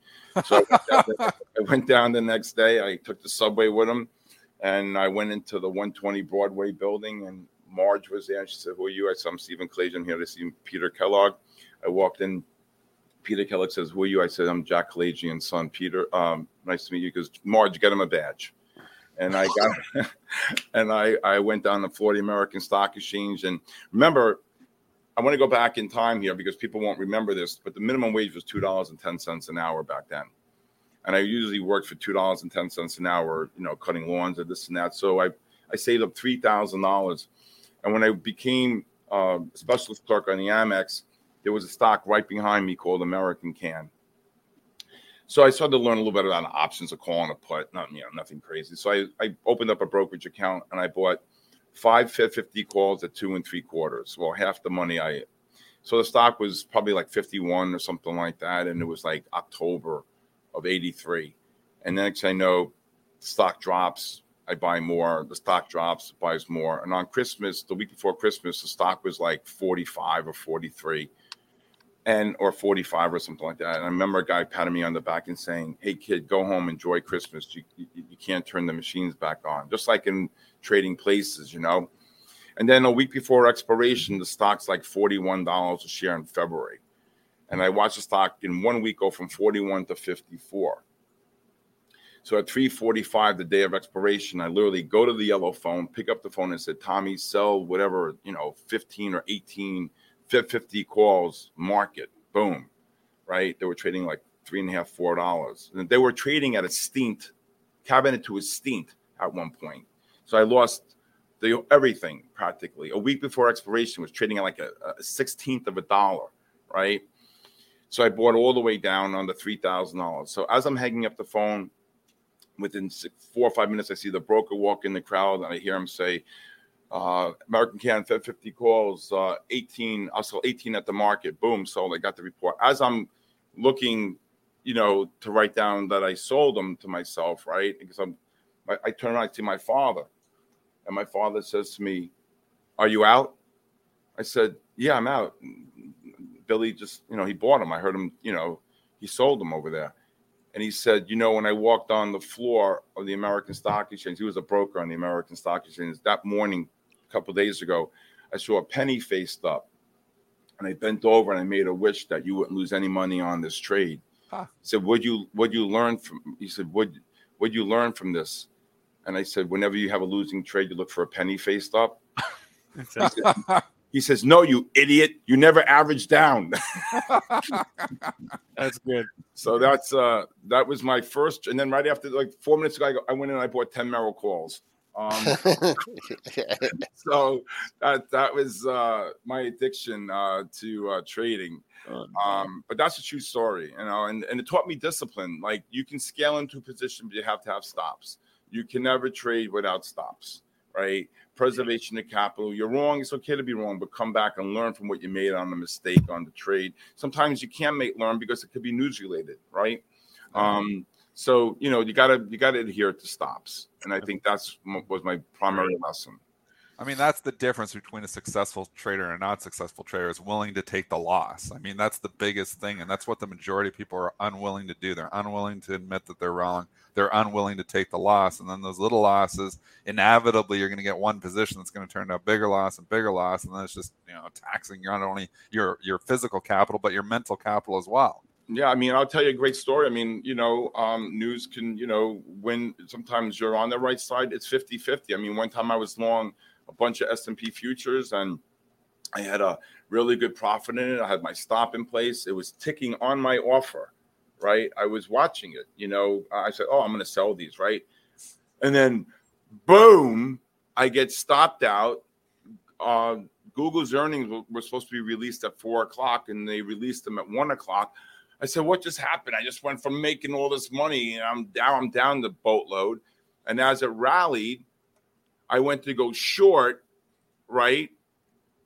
So I went, down the, the next day. I took the subway with him, and I went into the 120 Broadway building. And Marge was there. She said, "Who are you?" I said, "I'm Stephen Clayton. I'm here to see Peter Kellogg." I walked in. Peter Kellogg says, "Who are you?" I said, "I'm Jack Kalayjian's son, Peter. Um, nice to meet you." Because Marge, get him a badge. And I got, and I I went down the Florida American Stock Exchange. And remember, I want to go back in time here because people won't remember this, but the minimum wage was two dollars and ten cents an hour back then, and I usually worked for two dollars and ten cents an hour, you know, cutting lawns and this and that. So I I saved up three thousand dollars, and when I became uh, a specialist clerk on the Amex, there was a stock right behind me called American Can. So I started to learn a little bit about options, a call and a put, not you know nothing crazy. So I, I opened up a brokerage account and I bought five 50 calls at two and three quarters. Well, half the money I. So the stock was probably like 51 or something like that, and it was like October of 83. And next I know, stock drops. I buy more. The stock drops, buys more. And on Christmas, the week before Christmas, the stock was like 45 or 43 and or 45 or something like that. And I remember a guy patting me on the back and saying, Hey kid, go home, enjoy Christmas. You, you, you can't turn the machines back on. Just like in trading places, you know. And then a week before expiration, the stock's like $41 a share in February. And I watched the stock in one week go from 41 to 54. So at 3:45, the day of expiration, I literally go to the yellow phone, pick up the phone, and said, "Tommy, sell whatever you know, 15 or 18, 50 calls, market, boom, right? They were trading like three and a half, four dollars, and they were trading at a stint, cabinet to a stint at one point. So I lost the everything practically. A week before expiration, was trading at like a, a sixteenth of a dollar, right? So I bought all the way down on the three thousand dollars. So as I'm hanging up the phone, within six, four or five minutes, I see the broker walk in the crowd, and I hear him say, uh, "American Can Fed 50 calls, uh, 18. I'll sell 18 at the market." Boom, sold. I got the report. As I'm looking, you know, to write down that I sold them to myself, right? Because I'm, I, I turn around, I see my father, and my father says to me, "Are you out?" I said, "Yeah, I'm out." Billy just, you know, he bought them. I heard him, you know, he sold them over there. And he said, you know, when I walked on the floor of the American Stock Exchange, he was a broker on the American Stock Exchange. That morning, a couple of days ago, I saw a penny faced up. And I bent over and I made a wish that you wouldn't lose any money on this trade. Huh. He said, What you what you learn from he said, What what you learn from this? And I said, Whenever you have a losing trade, you look for a penny faced up. He says, No, you idiot. You never average down. That's good. So that's uh that was my first, and then right after like four minutes ago, I, go- I went in and I bought ten Merrill calls. Um, so that that was uh my addiction uh to uh trading. Um, but that's a true story, you know, and, and it taught me discipline. Like you can scale into a position, but you have to have stops. You can never trade without stops, right? Preservation of capital. You're wrong. It's okay to be wrong, but come back and learn from what you made on the mistake on the trade. Sometimes you can't make learn because it could be news related, right? Um, so you know you gotta you gotta adhere to stops, and I think that's was my primary lesson. I mean, that's the difference between a successful trader and a not successful trader is willing to take the loss. I mean, that's the biggest thing, and that's what the majority of people are unwilling to do. They're unwilling to admit that they're wrong. They're unwilling to take the loss, and then those little losses, inevitably, you're going to get one position that's going to turn to a bigger loss and bigger loss, and then it's just you know taxing not only your your physical capital but your mental capital as well. Yeah, I mean, I'll tell you a great story. I mean, you know, um, news can, you know, when sometimes you're on the right side, it's 50 50. I mean, one time I was long a bunch of S&P futures and I had a really good profit in it. I had my stop in place. It was ticking on my offer, right? I was watching it, you know. I said, oh, I'm going to sell these, right? And then, boom, I get stopped out. Uh, Google's earnings were, supposed to be released at four o'clock, and they released them at one o'clock. I said, "What just happened? I just went from making all this money, and I'm down. I'm down the boatload." And as it rallied, I went to go short, right?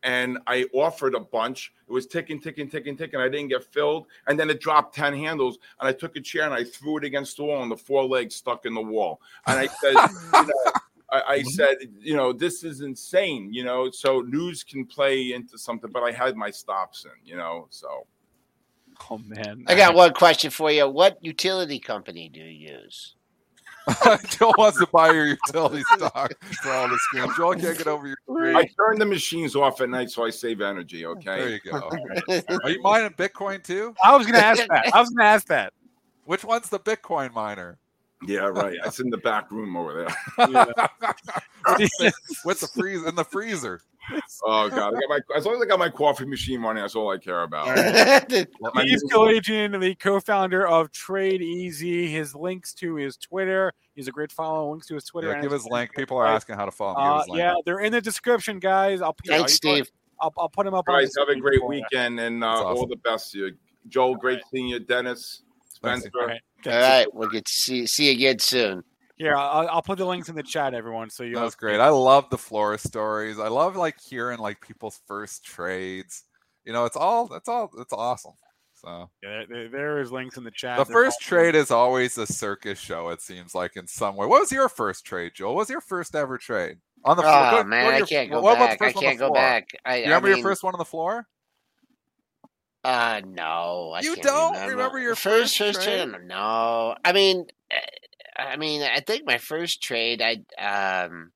And I offered a bunch. It was ticking, ticking, ticking, ticking. I didn't get filled. And then it dropped 10 handles. And I took a chair and I threw it against the wall, and the four legs stuck in the wall. And I said, you know, I, I said, you know, this is insane, you know. So news can play into something, but I had my stops in, you know. So Oh man, I got one question for you. What utility company do you use? Joel wants to buy your utility stock for all the screens. Joel can't get over your I turn the machines off at night so I save energy. Okay. There you go. Are you mining Bitcoin too? I was gonna ask that. I was gonna ask that. Which one's the Bitcoin miner? Yeah, right. It's in the back room over there. With the freeze in the freezer. Oh god, I got my as long as I got my coffee machine running, that's all I care about. My He's news- Kalayjian, the co-founder of TradeEZ. His links to his Twitter. He's a great follow. Links to his Twitter. Yeah, give his link. People are asking how to follow him. Uh, yeah, they're in the description, guys. I'll Thanks, Steve. I'll, I'll put them up. on guys, have a great for you. weekend and uh, That's all the best to you. Joel, great seeing you. Dennis, Spencer. All right. All right, we'll get to see see you again soon. Here, I'll, I'll put the links in the chat, everyone. So you. That was great. I love the Flora stories. I love like hearing like people's first trades. You know, it's all that's all it's awesome. So Yeah, there, there is links in the chat. the They're first all- trade is always a circus show. It seems like in some way. What was your first trade, Joel? What was your first ever trade on the floor? Oh Go- man, go I your- can't go what about the back. I first one on can't the go back. I, You I remember mean, your first one on the floor? Uh, no, I You can't don't remember. remember your first first first trade? trade? No, I mean, eh, I mean, I think my first trade, I um,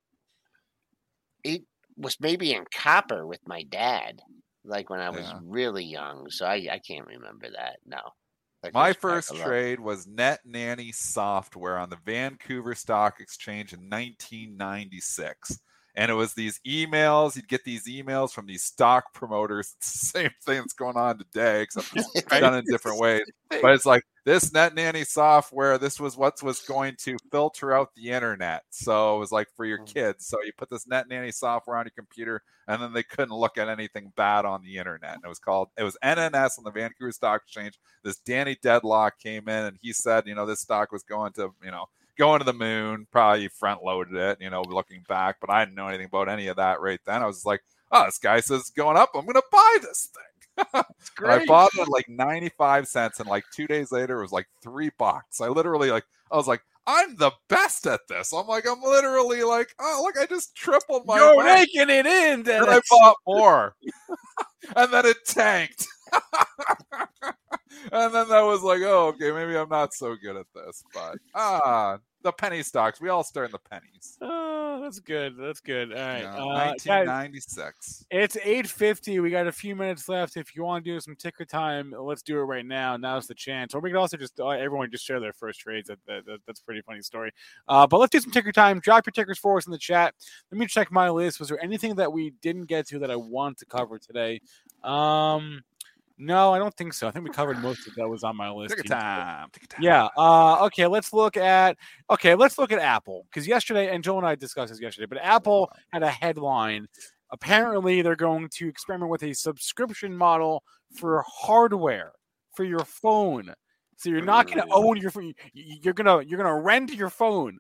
it was maybe in copper with my dad, like when I was Yeah. really young. So I I can't remember that. No, That My first trade was Net Nanny Software on the Vancouver Stock Exchange in 1996. And it was these emails. You'd get these emails from these stock promoters. It's the same thing that's going on today, except it's done in different ways. But it's like this Net Nanny software. This was what was going to filter out the internet. So it was like for your Mm. kids. So you put this Net Nanny software on your computer, and then they couldn't look at anything bad on the internet. And it was called it was NNS on the Vancouver Stock Exchange. This Danny Deadlock came in, and he said, you know, this stock was going to, you know, going to the moon. Probably front loaded it, you know, looking back. But I didn't know anything about any of that right then. I was like, oh, this guy says it's going up. I'm going to buy this thing. I bought it at like 95 cents, and like two days later, it was like three bucks. I literally like, I was like, I'm the best at this. I'm like, I'm literally like, oh, look, I just tripled my You're money. making it in, And I Dennis. bought more, and then it tanked. and then that was like, oh, okay, maybe I'm not so good at this. But ah, the penny stocks. We all start in the pennies. Oh, that's good. That's good. All right. Uh, guys, 1996. It's 8:50. We got a few minutes left. If you want to do some ticker time, let's do it right now. Now's the chance. Or we could also just uh, everyone just share their first trades. That, that, that- that's a pretty funny story. Uh, but let's do some ticker time. Drop your tickers for us in the chat. Let me check my list. Was there anything that we didn't get to that I want to cover today? Um, No, I don't think so. I think we covered most of that was on my list. Take your time. Take your time. Yeah. Uh, okay. Let's look at. Okay. Let's look at Apple because yesterday, and Joel and I discussed this yesterday, but Apple had a headline. Apparently, they're going to experiment with a subscription model for hardware for your phone. So you're not going to own your phone. You're gonna you're gonna rent your phone.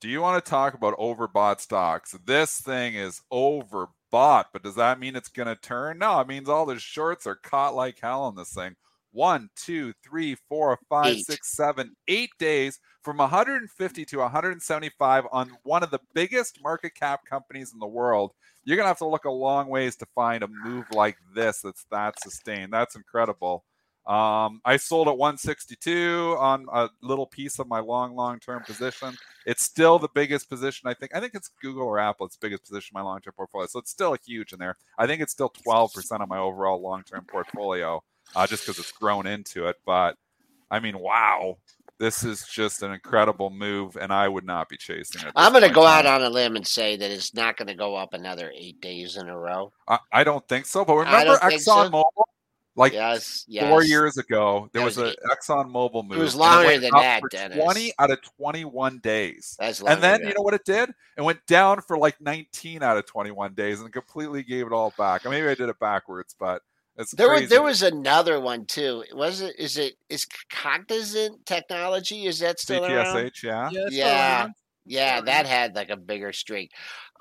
Do you want to talk about overbought stocks? This thing is overbought, but does that mean it's going to turn? No, it means all the shorts are caught like hell on this thing. One, two, three, four, five, Eight. six, seven, eight days from 150 to 175 on one of the biggest market cap companies in the world. You're going to have to look a long ways to find a move like this that's that sustained. That's incredible. Um, I sold at 162 on a little piece of my long, long term position. It's still the biggest position. I think. I think it's Google or Apple. It's biggest position in my long term portfolio. So it's still huge in there. I think it's still 12% of my overall long term portfolio, uh, just because it's grown into it. But I mean, wow, this is just an incredible move, and I would not be chasing it. I'm going to go out on a limb and say that it's not going to go up another eight days in a row. I, I don't think so. But remember don't so. ExxonMobil? Like yes, yes. four years ago, there That was, was a Exxon Mobil move. It was and it longer than that, Dennis. 20 out of 21 days. That's And then longer you know what it did? It went down for like 19 out of 21 days and completely gave it all back. Or maybe I did it backwards, but it's There was there was another one too. Was it? Is it? Is Cognizant Technology? Is that still around? CTSH, yeah. Yeah, yeah, that had like a bigger streak.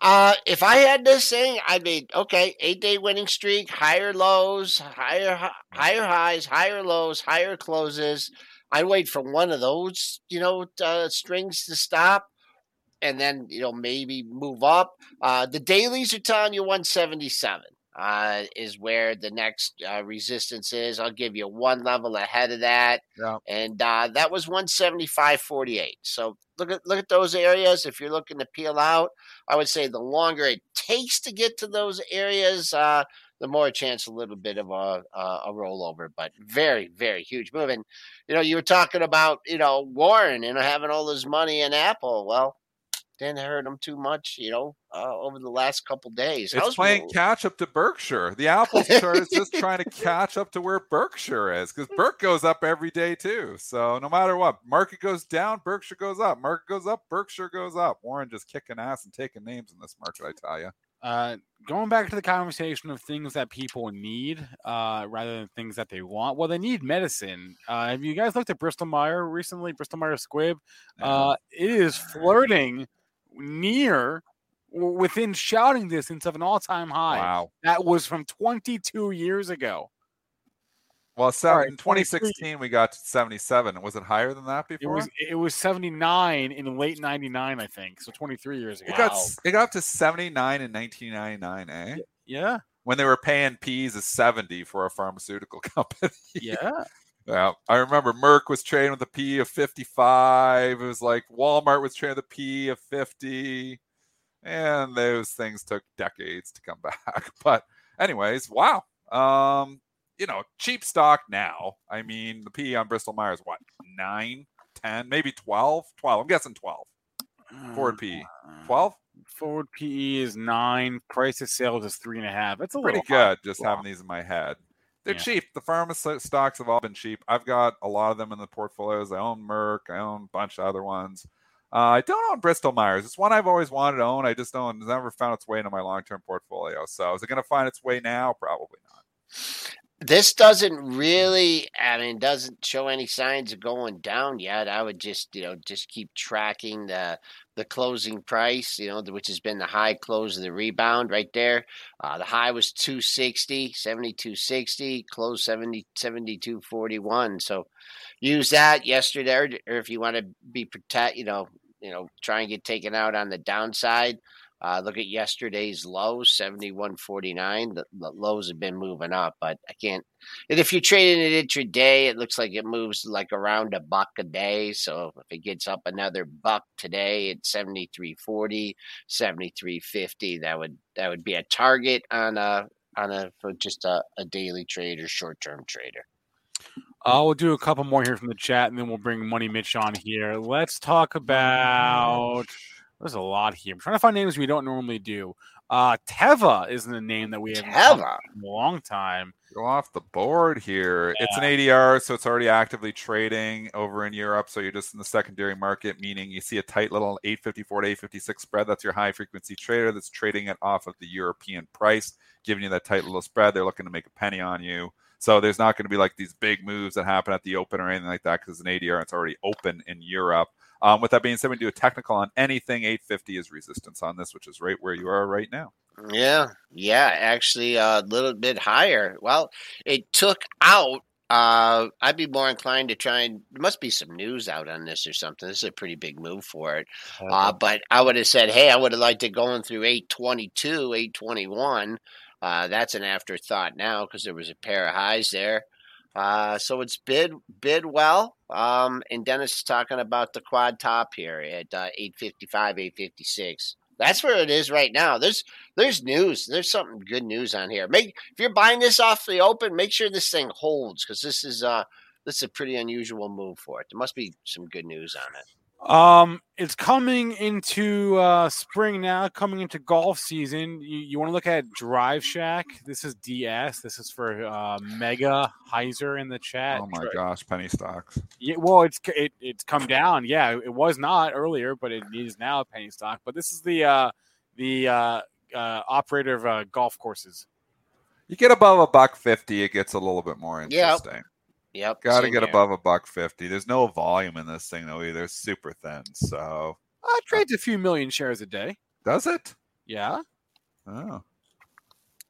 Uh, if I had this thing, I'd be okay. Eight day winning streak, higher lows, higher higher highs, higher lows, higher closes. I'd wait for one of those, you know, uh, strings to stop, and then you know maybe move up. Uh, the dailies are telling you 177 uh, is where the next uh, resistance is. I'll give you one level ahead of that, Yeah. and uh, that was 175.48. So look at look at those areas. If you're looking to peel out, I would say the longer it takes to get to those areas, uh, the more chance a little bit of a, a a rollover. But very very huge move. And you know you were talking about you know Warren and having all his money in Apple. Well. Didn't hurt him too much, you know, uh, over the last couple days. It's How's playing Mo- catch up to Berkshire. The Apple chart is just trying to catch up to where Berkshire is because Berk goes up every day too. So no matter what, market goes down, Berkshire goes up. Market goes up, Berkshire goes up. Warren just kicking ass and taking names in this market, I tell you. Uh, going back to the conversation of things that people need uh, rather than things that they want. Well, they need medicine. Uh, have you guys looked at Bristol Myers recently? Bristol Myers Squibb. Uh, it is flirting near within shouting distance of an all-time high. Wow. That was from 22 years ago. Well, seven, right, in 2016 we got to 77. Was it higher than that It before? was it was 79 in late 99, I think. So 23 years ago. It got s- it got up to 79 in 1999, eh? Yeah. When they were paying P's as 70 for a pharmaceutical company. Yeah. Yeah, I remember Merck was trading with a P of 55. It was like Walmart was trading with a P of 50. And those things took decades to come back. But anyways, wow. Um, you know, cheap stock now. I mean, the P on Bristol Myers, what, 9, 10, maybe 12? 12. I'm guessing 12. Forward P. 12? Forward PE is nine. Price to sales is three and a half. That's a Pretty little high. good just having these in my head. They're Yeah. cheap. The pharma stocks have all been cheap. I've got a lot of them in the portfolios. I own Merck. I own a bunch of other ones. Uh, I don't own Bristol Myers. It's one I've always wanted to own. I just don't. It's never found its way into my long-term portfolio. So is it going to find its way now? Probably not. this doesn't really i mean doesn't show any signs of going down yet i would just you know just keep tracking the the closing price you know which has been the high close of the rebound right there. Uh, the high was 260 7260 close 70 7241 so use that yesterday or, or if you want to be protect you know you know try and get taken out on the downside uh, look at yesterday's low, seventy one forty nine. The, the lows have been moving up, but I can't. And if you're trading it intraday, it looks like it moves like around a buck a day. So if it gets up another buck today at 73.40, 73.50, that would that would be a target on a on a for just a, a daily trade or short term trader. Uh, we'll do a couple more here from the chat, and then we'll bring Money Mitch on here. Let's talk about. There's a lot here. I'm trying to find names we don't normally do. Uh, Teva isn't a name that we have Teva. in a long time. Go off the board here. It's an ADR, so it's already actively trading over in Europe. So you're just in the secondary market, meaning you see a tight little 854 to 856 spread. That's your high frequency trader that's trading it off of the European price, giving you that tight little spread. They're looking to make a penny on you. So there's not going to be like these big moves that happen at the open or anything like that because it's an ADR. It's already open in Europe. Um, with that being said, we do a technical on anything 850 is resistance on this, which is right where you are right now. Yeah, yeah, actually a little bit higher. Well, it took out. Uh, I'd be more inclined to try and. There must be some news out on this or something. This is a pretty big move for it. Uh, but I would have said, hey, I would have liked it going through 822, 821. Uh, that's an afterthought now because there was a pair of highs there. Uh, so it's bid bid well. Um, and Dennis is talking about the quad top here at uh, 855, 856. That's where it is right now. There's there's news. There's something good news on here. Make if you're buying this off the open, make sure this thing holds because this is uh this is a pretty unusual move for it. There must be some good news on it. Um, it's coming into uh, spring now, coming into golf season. You, you want to look at Drive Shack. This is DS. This is for uh, Mega Heiser in the chat. Oh my gosh, penny stocks. Yeah, well, it's it, it's come down. Yeah, it was not earlier, but it is now a penny stock. But this is the uh, the uh, uh, operator of uh, golf courses. You get above a buck fifty, it gets a little bit more interesting. Yep. Got to get here. above a buck fifty. There's no volume in this thing though either. It's super thin. So Uh, trades a few million shares a day. does it? Yeah. Oh,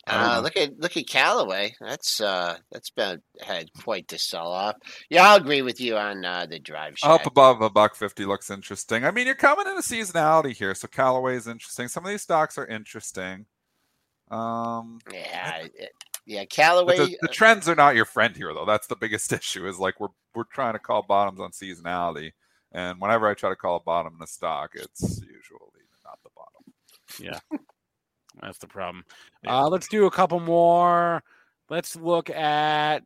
Uh, look at look at Callaway. That's uh that's been had quite the sell off. Yeah, I'll agree with you on uh, the drive shack. up above a buck fifty looks interesting. I mean, you're coming into seasonality here, so Callaway is interesting. Some of these stocks are interesting. Um, Yeah, it- yeah, Callaway. the, the trends are not your friend here, though. That's the biggest issue. Is like we're we're trying to call bottoms on seasonality, and whenever I try to call a bottom in a stock, it's usually not the bottom. Yeah, that's the problem. Yeah. Uh, let's do a couple more. Let's look at.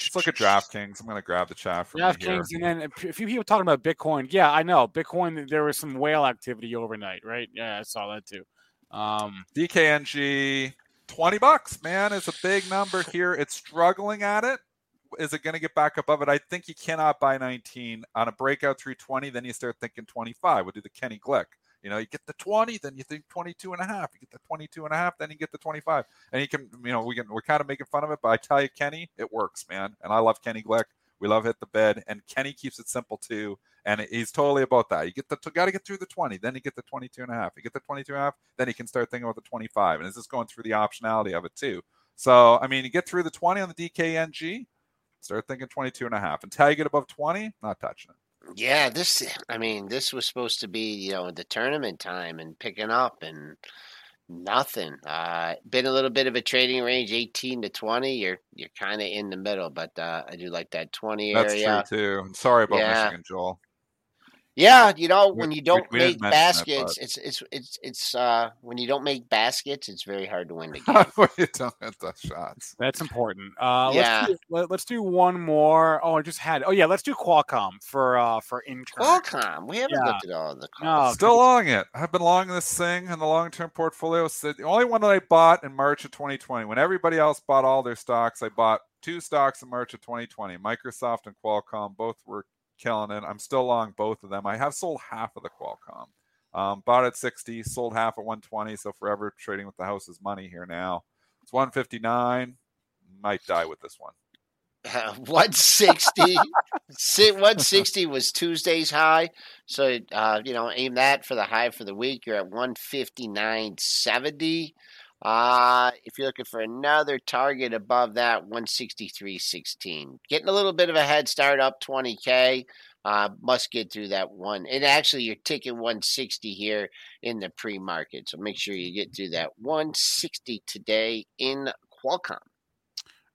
Let's look at DraftKings. I'm going to grab the chat from you here. DraftKings, and then a few people talking about Bitcoin. Yeah, I know Bitcoin. There was some whale activity overnight, right? Yeah, I saw that too. Um, DKNG, 20 bucks, man. is a big number here. It's struggling at it. Is it going to get back above it? I think you cannot buy 19 on a breakout through 20. Then you start thinking 25. We'll do the Kenny Glick. You know, you get the 20, then you think 22 and a half. You get the 22 and a half, then you get the 25. And you can, you know, we can, we're kind of making fun of it, but I tell you, Kenny, it works, man. And I love Kenny Glick. We love hit the bed, and Kenny keeps it simple too. And he's totally about that. You get the got to get through the 20, then you get the 22 and a half. You get the 22 and a half, then you can start thinking about the 25. And it's just going through the optionality of it too. So, I mean, you get through the 20 on the DKNG, start thinking 22 and a half. Until you get above 20, not touching it. Yeah, this. I mean, this was supposed to be you know the tournament time and picking up and nothing. Uh, been a little bit of a trading range, eighteen to twenty. You're you're kind of in the middle, but uh, I do like that twenty That's area. true too. And sorry about Yeah. Michigan, Joel. Yeah, you know, We- when you don't we make didn't mention it, baskets, it's it's it's it's uh when you don't make baskets, it's very hard to win the game. you don't hit the shots. that's important. Uh, Yeah. Let's do, let, us do one more. Oh, I just had. Oh yeah, let's do Qualcomm for uh for intern. Qualcomm, we haven't Yeah. looked at all the No, calls. Still long it. I've been long this thing in the long term portfolio. So the only one that I bought in March of 2020, when everybody else bought all their stocks, I bought two stocks in March of 2020. Microsoft and Qualcomm both were killing it. I'm still long both of them. I have sold half of the Qualcomm. Um, bought at 60, sold half at 120. So forever trading with the house's money here now. It's 159. Might die with this one. 160 160 was tuesday's high so uh you know aim that for the high for the week you're at 159.70 uh if you're looking for another target above that 163.16 getting a little bit of a head start up 20k uh must get through that one and actually you're ticking 160 here in the pre-market so make sure you get through that 160 today in qualcomm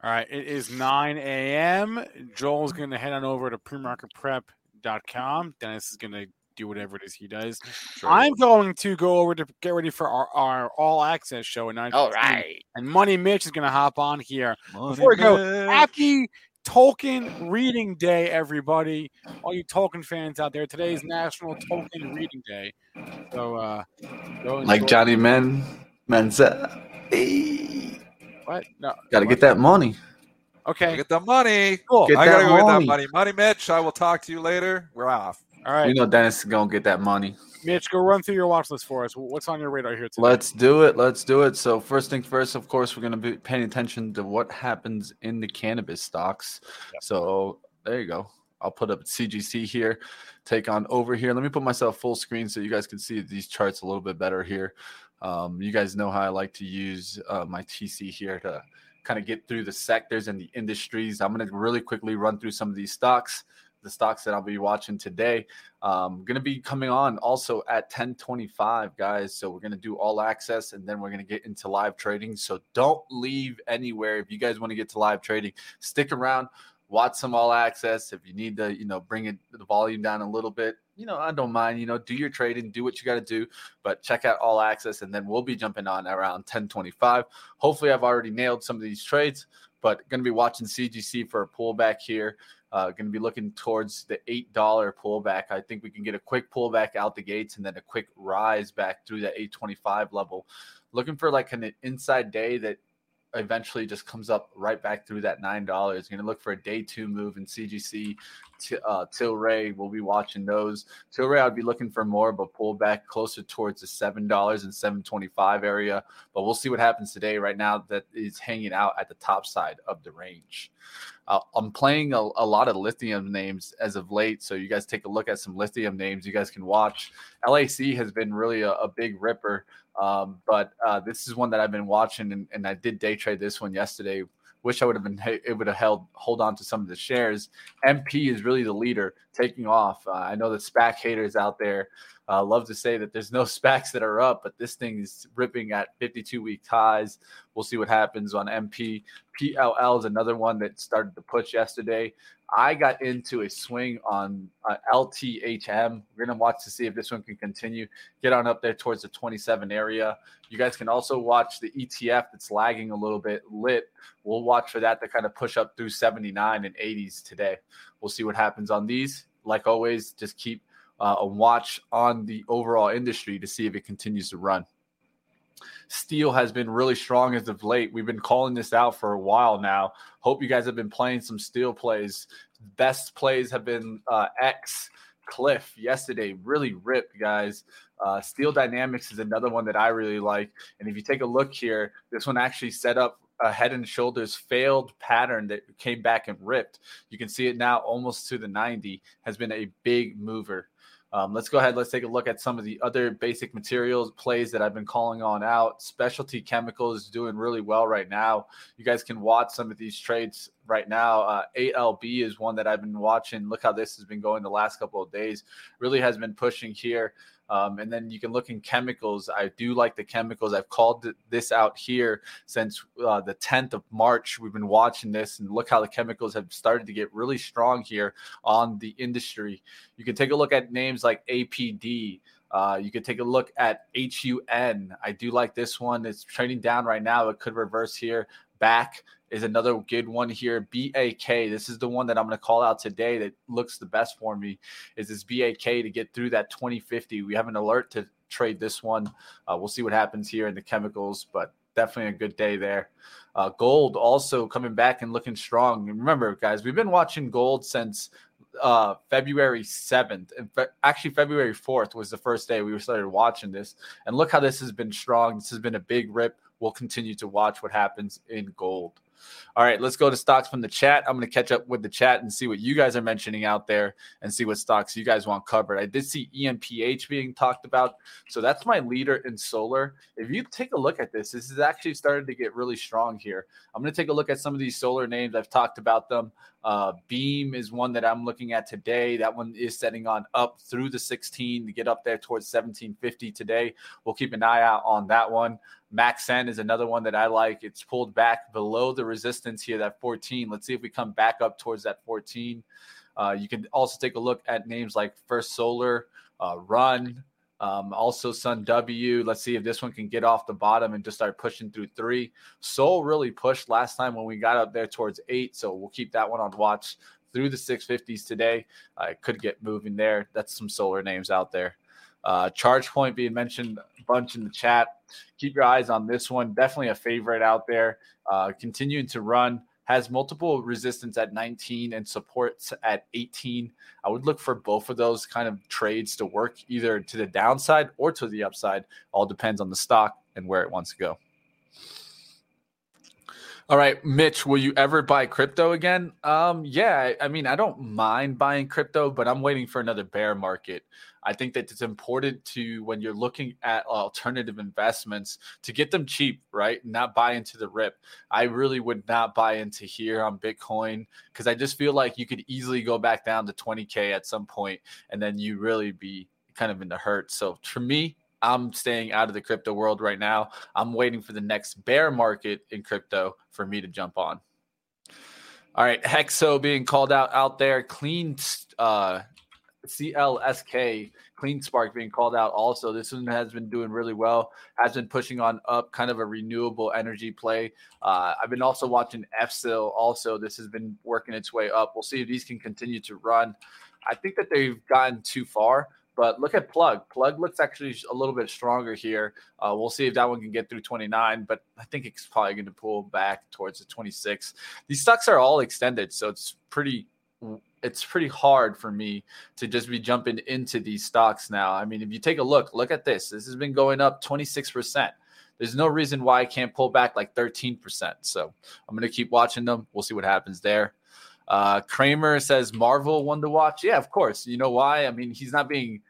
All right, it is 9 a.m. Joel's going to head on over to premarketprep.com. Dennis is going to do whatever it is he does. Sure. I'm going to go over to get ready for our, our all access show at 9. all right And Money Mitch is going to hop on here. Money Before we go, man. Happy Tolkien Reading Day, everybody. All you Tolkien fans out there, today is National Tolkien Reading Day. So, uh, go Like Johnny Men. Mensa. Hey. What? No. Gotta what? get that money. Okay. Get the money. Cool. Get I gotta that go get that money. Money, Mitch. I will talk to you later. We're off. All right. We know Dennis is gonna get that money. Mitch, go run through your watch list for us. What's on your radar here today? Let's do it. Let's do it. So first thing first, of course, we're going to be paying attention to what happens in the cannabis stocks. So there you go. I'll put up CGC here. Take on over here. Let me put myself full screen so you guys can see these charts a little bit better here. Um, you guys know how I like to use uh, my TC here to kind of get through the sectors and the industries. I'm going to really quickly run through some of these stocks, the stocks that I'll be watching today. Um, going to be coming on also at 1025, guys. So we're going to do all access and then we're going to get into live trading. So don't leave anywhere. If you guys want to get to live trading, stick around, watch some all access. If you need to, you know, bring it the volume down a little bit, you know, I don't mind, you know, do your trading, do what you got to do, but check out all access and then we'll be jumping on around 1025. Hopefully I've already nailed some of these trades, but going to be watching CGC for a pullback here. Uh, going to be looking towards the eight dollar pullback. I think we can get a quick pullback out the gates and then a quick rise back through that eight twenty five level. Looking for like an inside day that eventually just comes up right back through that nine dollars. Going to look for a day two move in CGC. T- uh, Tilray, we'll be watching those. Tilray, I'd be looking for more of a pullback closer towards the seven dollars and seven twenty five area, but we'll see what happens today. Right now, that is hanging out at the top side of the range. Uh, I'm playing a, a, lot of lithium names as of late. So you guys take a look at some lithium names. You guys can watch. LAC has been really a, a big ripper, um, but uh, this is one that I've been watching, and, and, I did day trade this one yesterday. Wish I would have been would have held hold on to some of the shares. MP is really the leader, taking off. Uh, I know the SPAC haters out there uh, love to say that there's no SPACs that are up, but this thing is ripping at 52 week highs. We'll see what happens on MP. PLL is another one that started to push yesterday. I got into a swing on uh, LTHM. We're going to watch to see if this one can continue. Get on up there towards the 27 area. You guys can also watch the ETF that's lagging a little bit lit. We'll watch for that to kind of push up through 79 and 80s today. We'll see what happens on these. Like always, just keep uh, a watch on the overall industry to see if it continues to run. Steel has been really strong as of late. We've been calling this out for a while now. Hope you guys have been playing some steel plays. Best plays have been uh, X Cliff yesterday. Really ripped, guys. Uh, Steel Dynamics is another one that I really like. And if you take a look here, this one actually set up a head and shoulders failed pattern that came back and ripped. You can see it now almost to the 90 has been a big mover. Um, let's go ahead. Let's take a look at some of the other basic materials plays that I've been calling on out. Specialty chemicals doing really well right now. You guys can watch some of these trades right now. Uh, ALB is one that I've been watching. Look how this has been going the last couple of days. Really has been pushing here. Um, and then you can look in chemicals. I do like the chemicals. I've called this out here since uh, the 10th of March. We've been watching this, and look how the chemicals have started to get really strong here on the industry. You can take a look at names like APD. Uh, you could take a look at HUN. I do like this one. It's trading down right now. It could reverse here back is another good one here. BAK. This is the one that I'm going to call out today that looks the best for me. Is this BAK to get through that 2050? We have an alert to trade this one. Uh, we'll see what happens here in the chemicals, but definitely a good day there. Uh, gold also coming back and looking strong. Remember, guys, we've been watching gold since uh, February 7th. and fe- actually, February 4th was the first day we started watching this. And look how this has been strong. This has been a big rip. We'll continue to watch what happens in gold. All right, let's go to stocks from the chat. I'm going to catch up with the chat and see what you guys are mentioning out there and see what stocks you guys want covered. I did see ENPH being talked about. So that's my leader in solar. If you take a look at this, this is actually starting to get really strong here. I'm going to take a look at some of these solar names. I've talked about them. Uh, Beam is one that I'm looking at today. That one is setting on up through the 16 to get up there towards 1750 today. We'll keep an eye out on that one. Maxeon is another one that I like. It's pulled back below the resistance here, that 14. Let's see if we come back up towards that 14. Uh, you can also take a look at names like First Solar, uh, Run, um, also SUNW. Let's see if this one can get off the bottom and just start pushing through three. Soul really pushed last time when we got up there towards eight, so we'll keep that one on watch through the 650s today. Uh, could get moving there. That's some solar names out there. Uh, ChargePoint being mentioned a bunch in the chat. Keep your eyes on this one. Definitely a favorite out there. Uh, continuing to run has multiple resistance at 19 and supports at 18. I would look for both of those kind of trades to work either to the downside or to the upside. All depends on the stock and where it wants to go. All right, Mitch, will you ever buy crypto again? Um, yeah, I mean, I don't mind buying crypto, but I'm waiting for another bear market. I think that it's important to when you're looking at alternative investments to get them cheap, right? Not buy into the rip. I really would not buy into here on Bitcoin because I just feel like you could easily go back down to 20k at some point, and then you really be kind of in the hurt. So for me, I'm staying out of the crypto world right now. I'm waiting for the next bear market in crypto for me to jump on. All right, Hexo being called out out there. Clean uh, CLSK, CleanSpark being called out also. This one has been doing really well, has been pushing on up, kind of a renewable energy play. Uh, I've been also watching FSIL also. This has been working its way up. We'll see if these can continue to run. I think that they've gotten too far. But look at Plug. Plug looks actually a little bit stronger here. Uh, we'll see if that one can get through 29, but I think it's probably going to pull back towards the 26. These stocks are all extended, so it's pretty it's pretty hard for me to just be jumping into these stocks now. I mean, if you take a look, look at this. This has been going up 26%. There's no reason why I can't pull back like 13%. So I'm going to keep watching them. We'll see what happens there. Uh, Cramer says Marvell one to watch. Yeah, of course. You know why? I mean, he's not being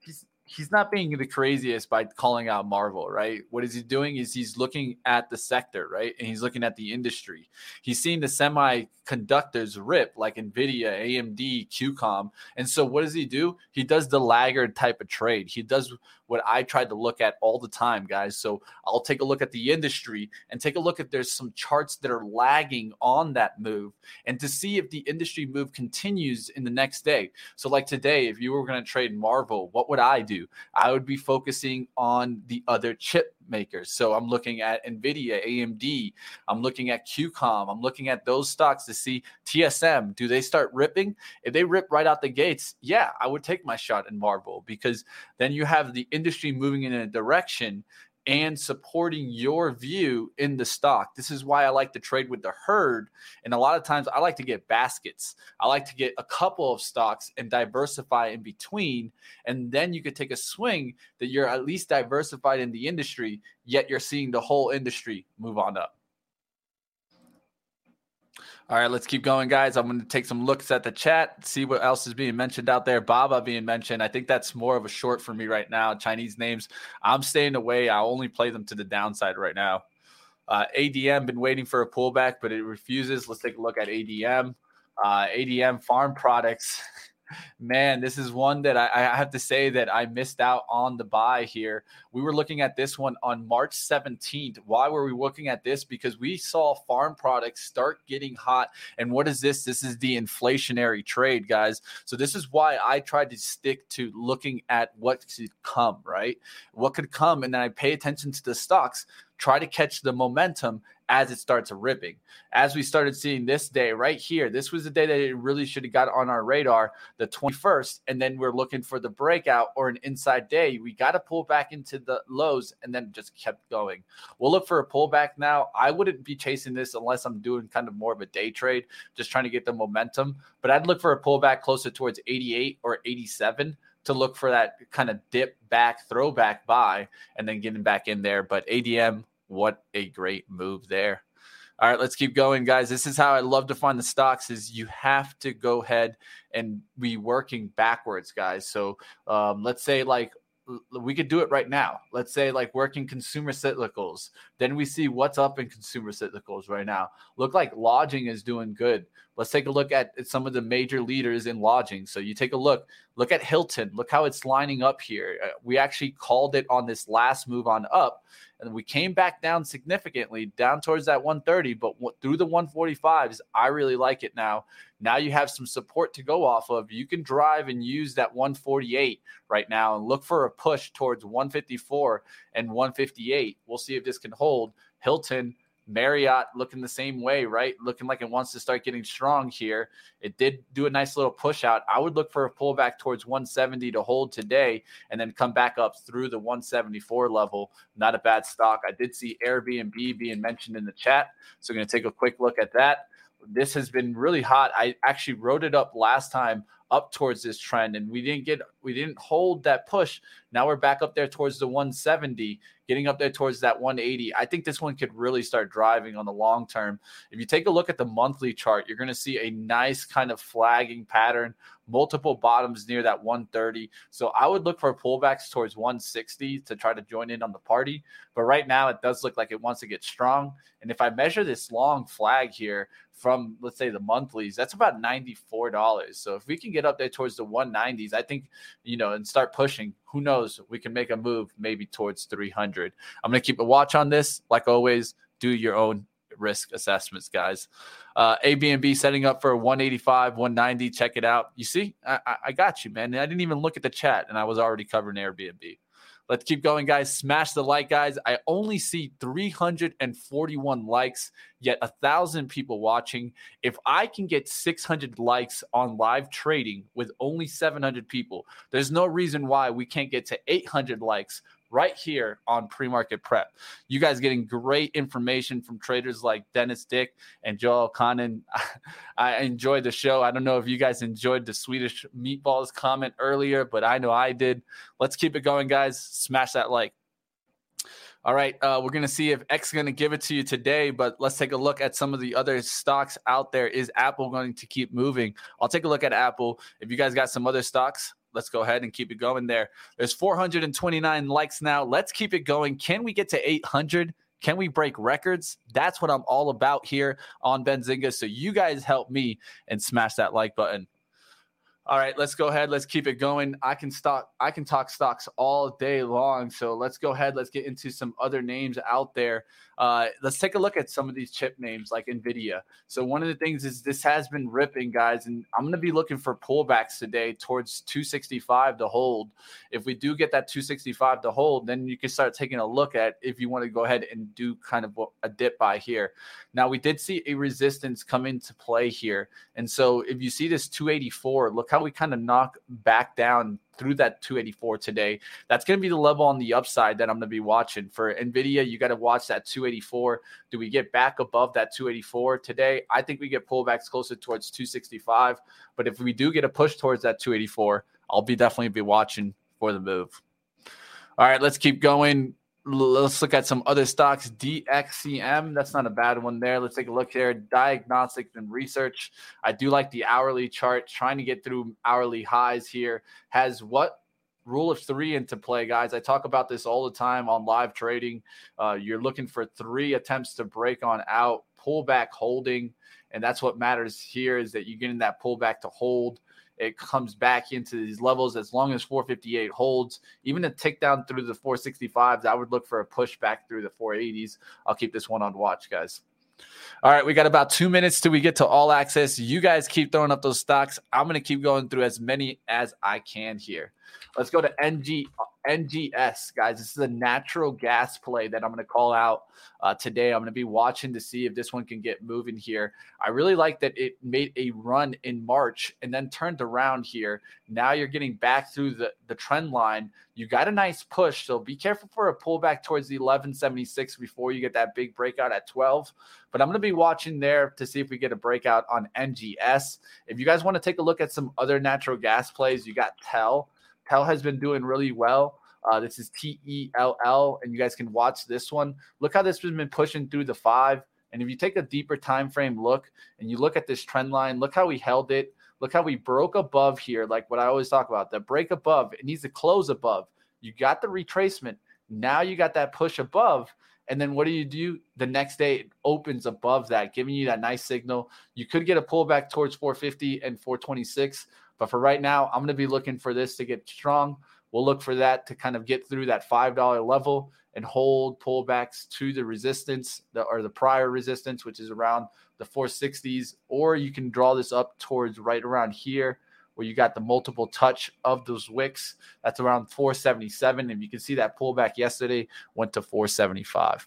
he's he's not being the craziest by calling out Marvell, right? What is he doing is he's looking at the sector, right? And he's looking at the industry. He's seeing the semiconductors rip like Nvidia, AMD, QCOM. And so what does he do? He does the laggard type of trade. He does what I tried to look at all the time, guys. So I'll take a look at the industry and take a look at there's some charts that are lagging on that move and to see if the industry move continues in the next day. So, like today, if you were going to trade Marvell, what would I do? I would be focusing on the other chip makers. So I'm looking at Nvidia, AMD, I'm looking at QCOM, I'm looking at those stocks to see TSM. Do they start ripping? If they rip right out the gates, yeah, I would take my shot in Marvell because then you have the industry moving in a direction and supporting your view in the stock. This is why I like to trade with the herd. And a lot of times I like to get baskets. I like to get a couple of stocks and diversify in between. And then you could take a swing that you're at least diversified in the industry, yet you're seeing the whole industry move on up. All right, let's keep going, guys. I'm going to take some looks at the chat, see what else is being mentioned out there. Baba being mentioned. I think that's more of a short for me right now. Chinese names. I'm staying away. I only play them to the downside right now. Uh, ADM been waiting for a pullback, but it refuses. Let's take a look at ADM. Uh, ADM Farm Products. Man, this is one that I, I, have to say that I missed out on the buy here. We were looking at this one on March 17th. Why were we looking at this? Because we saw farm products start getting hot. And what is this? This is the inflationary trade, guys. So this is why I tried to stick to looking at what could come, right? What could come, and then I pay attention to the stocks try to catch the momentum as it starts ripping. As we started seeing this day right here, this was the day that it really should have got on our radar, the 21st. And then we're looking for the breakout or an inside day. We got to pull back into the lows and then just kept going. We'll look for a pullback now. I wouldn't be chasing this unless I'm doing kind of more of a day trade, just trying to get the momentum. But I'd look for a pullback closer towards 88 or 87 to look for that kind of dip back, throwback buy, and then getting back in there. But ADM, what a great move there. All right, let's keep going, guys. This is how I love to find the stocks: is you have to go ahead and be working backwards, guys. So um, let's say like we could do it right now. Let's say like working consumer cyclicals. Then we see what's up in consumer cyclicals right now. Look like lodging is doing good. Let's take a look at some of the major leaders in lodging. So you take a look, look at Hilton. Look how it's lining up here. Uh, we actually called it on this last move on up and we came back down significantly down towards that 130 but through the 145s i really like it now now you have some support to go off of you can drive and use that 148 right now and look for a push towards 154 and 158 we'll see if this can hold hilton Marriott looking the same way, right? Looking like it wants to start getting strong here. It did do a nice little push out. I would look for a pullback towards 170 to hold today and then come back up through the 174 level. Not a bad stock. I did see Airbnb being mentioned in the chat. So I'm going to take a quick look at that. This has been really hot. I actually wrote it up last time up towards this trend and we didn't get we didn't hold that push. Now we're back up there towards the 170 getting up there towards that 180 i think this one could really start driving on the long term. If you take a look at the monthly chart you're going to see a nice kind of flagging pattern multiple bottoms near that 130 so i would look for pullbacks towards 160 to try to join in on the party. But right now it does look like it wants to get strong. And if i measure this long flag here from let's say the monthlies, that's about $94. So if we can get up there towards the 190s, I think, you know, and start pushing, who knows, we can make a move maybe towards 300. I'm going to keep a watch on this. Like always, do your own risk assessments, guys. Uh, Airbnb setting up for 185, 190. Check it out. You see, I, I got you, man. I didn't even look at the chat and I was already covering Airbnb. Let's keep going, guys. Smash the like, guys. I only see 341 likes, yet a thousand people watching. If I can get 600 likes on live trading with only 700 people, there's no reason why we can't get to 800 likes right here on pre-market prep. You guys getting great information from traders like Dennis Dick and Joel Elconin. I enjoyed the show. I don't know if you guys enjoyed the Swedish meatballs comment earlier, but I know I did. Let's keep it going, guys. Smash that like. All right, uh, we're gonna see if X is gonna give it to you today, but let's take a look at some of the other stocks out there. Is Apple going to keep moving? I'll take a look at Apple. If you guys got some other stocks, let's go ahead and keep it going there. There's 429 likes now. Let's keep it going. Can we get to 800? Can we break records? That's what I'm all about here on Benzinga. So you guys help me and smash that like button. All right, let's go ahead. Let's keep it going. I can stock I can talk stocks all day long. So let's go ahead. Let's get into some other names out there. Uh, let's take a look at some of these chip names like Nvidia. So one of the things is this has been ripping, guys, and I'm going to be looking for pullbacks today towards 265 to hold. If we do get that 265 to hold, then you can start taking a look at if you want to go ahead and do kind of a dip by here. Now we did see a resistance come into play here, and so if you see this 284, look how we kind of knock back down through that 284 today. That's going to be the level on the upside that I'm going to be watching. For Nvidia, you got to watch that 284. Do we get back above that 284 today? I think we get pullbacks closer towards 265. But if we do get a push towards that 284, I'll be definitely be watching for the move. All right, let's keep going let's look at some other stocks. DXCM, that's not a bad one there. Let's take a look here. Diagnostics and research. I do like the hourly chart, trying to get through hourly highs here. Has what? Rule of three into play, guys. I talk about this all the time on live trading. Uh, you're looking for three attempts to break on out, pullback holding. And that's what matters here is that you're getting that pullback to hold it comes back into these levels as long as 458 holds. Even a tick down through the 465s, I would look for a push back through the 480s. I'll keep this one on watch, guys. All right, we got about two minutes till we get to all access. You guys keep throwing up those stocks. I'm going to keep going through as many as I can here. Let's go to NG NGS, guys. This is a natural gas play that I'm going to call out uh, today. I'm going to be watching to see if this one can get moving here. I really like that it made a run in March and then turned around here. Now you're getting back through the, the trend line. You got a nice push, so be careful for a pullback towards the 1176 before you get that big breakout at 12. But I'm going to be watching there to see if we get a breakout on NGS. If you guys want to take a look at some other natural gas plays, you got TELL. TELL has been doing really well. Uh, this is T E L L, and you guys can watch this one. Look how this has been pushing through the five. And if you take a deeper time frame look and you look at this trend line, look how we held it. Look how we broke above here, like what I always talk about. The break above, it needs to close above. You got the retracement. Now you got that push above. And then what do you do? The next day it opens above that, giving you that nice signal. You could get a pullback towards 450 and 426. But for right now, I'm going to be looking for this to get strong. We'll look for that to kind of get through that $5 level and hold pullbacks to the resistance or the prior resistance, which is around the 460s. Or you can draw this up towards right around here where you got the multiple touch of those wicks. That's around 477. And you can see that pullback yesterday went to 475.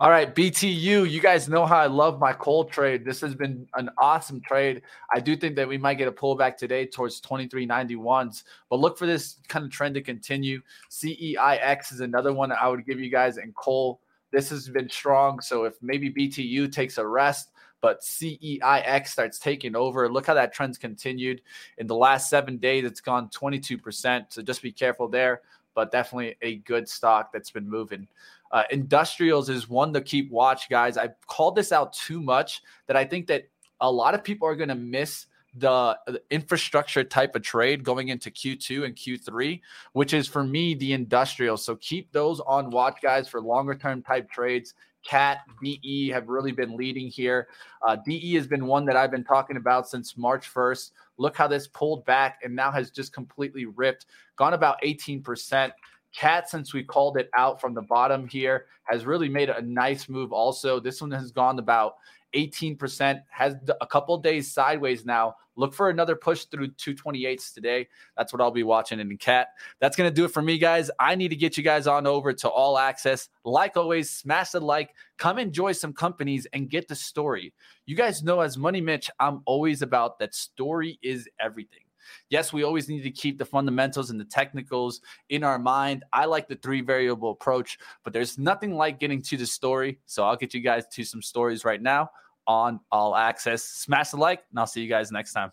All right, BTU, you guys know how I love my coal trade. This has been an awesome trade. I do think that we might get a pullback today towards 2391s, but look for this kind of trend to continue. CEIX is another one I would give you guys in coal. This has been strong. So if maybe BTU takes a rest, but CEIX starts taking over. Look how that trend's continued. In the last seven days, it's gone 22%. So just be careful there, but definitely a good stock that's been moving. Uh, industrials is one to keep watch, guys. I've called this out too much that I think that a lot of people are going to miss the, the, infrastructure type of trade going into Q2 and Q3, which is for me the industrial. So keep those on watch, guys, for longer term type trades. CAT, DE have really been leading here. Uh, DE has been one that I've been talking about since March 1st. Look how this pulled back and now has just completely ripped, gone about 18%. Cat, since we called it out from the bottom here, has really made a nice move. Also, this one has gone about 18%, has a couple days sideways now. Look for another push through 228s today. That's what I'll be watching in Cat. That's going to do it for me, guys. I need to get you guys on over to All Access. Like always, smash the like, come enjoy some companies, and get the story. You guys know, as Money Mitch, I'm always about that story is everything. Yes, we always need to keep the fundamentals and the technicals in our mind. I like the three variable approach, but there's nothing like getting to the story. So I'll get you guys to some stories right now on All Access. Smash the like, and I'll see you guys next time.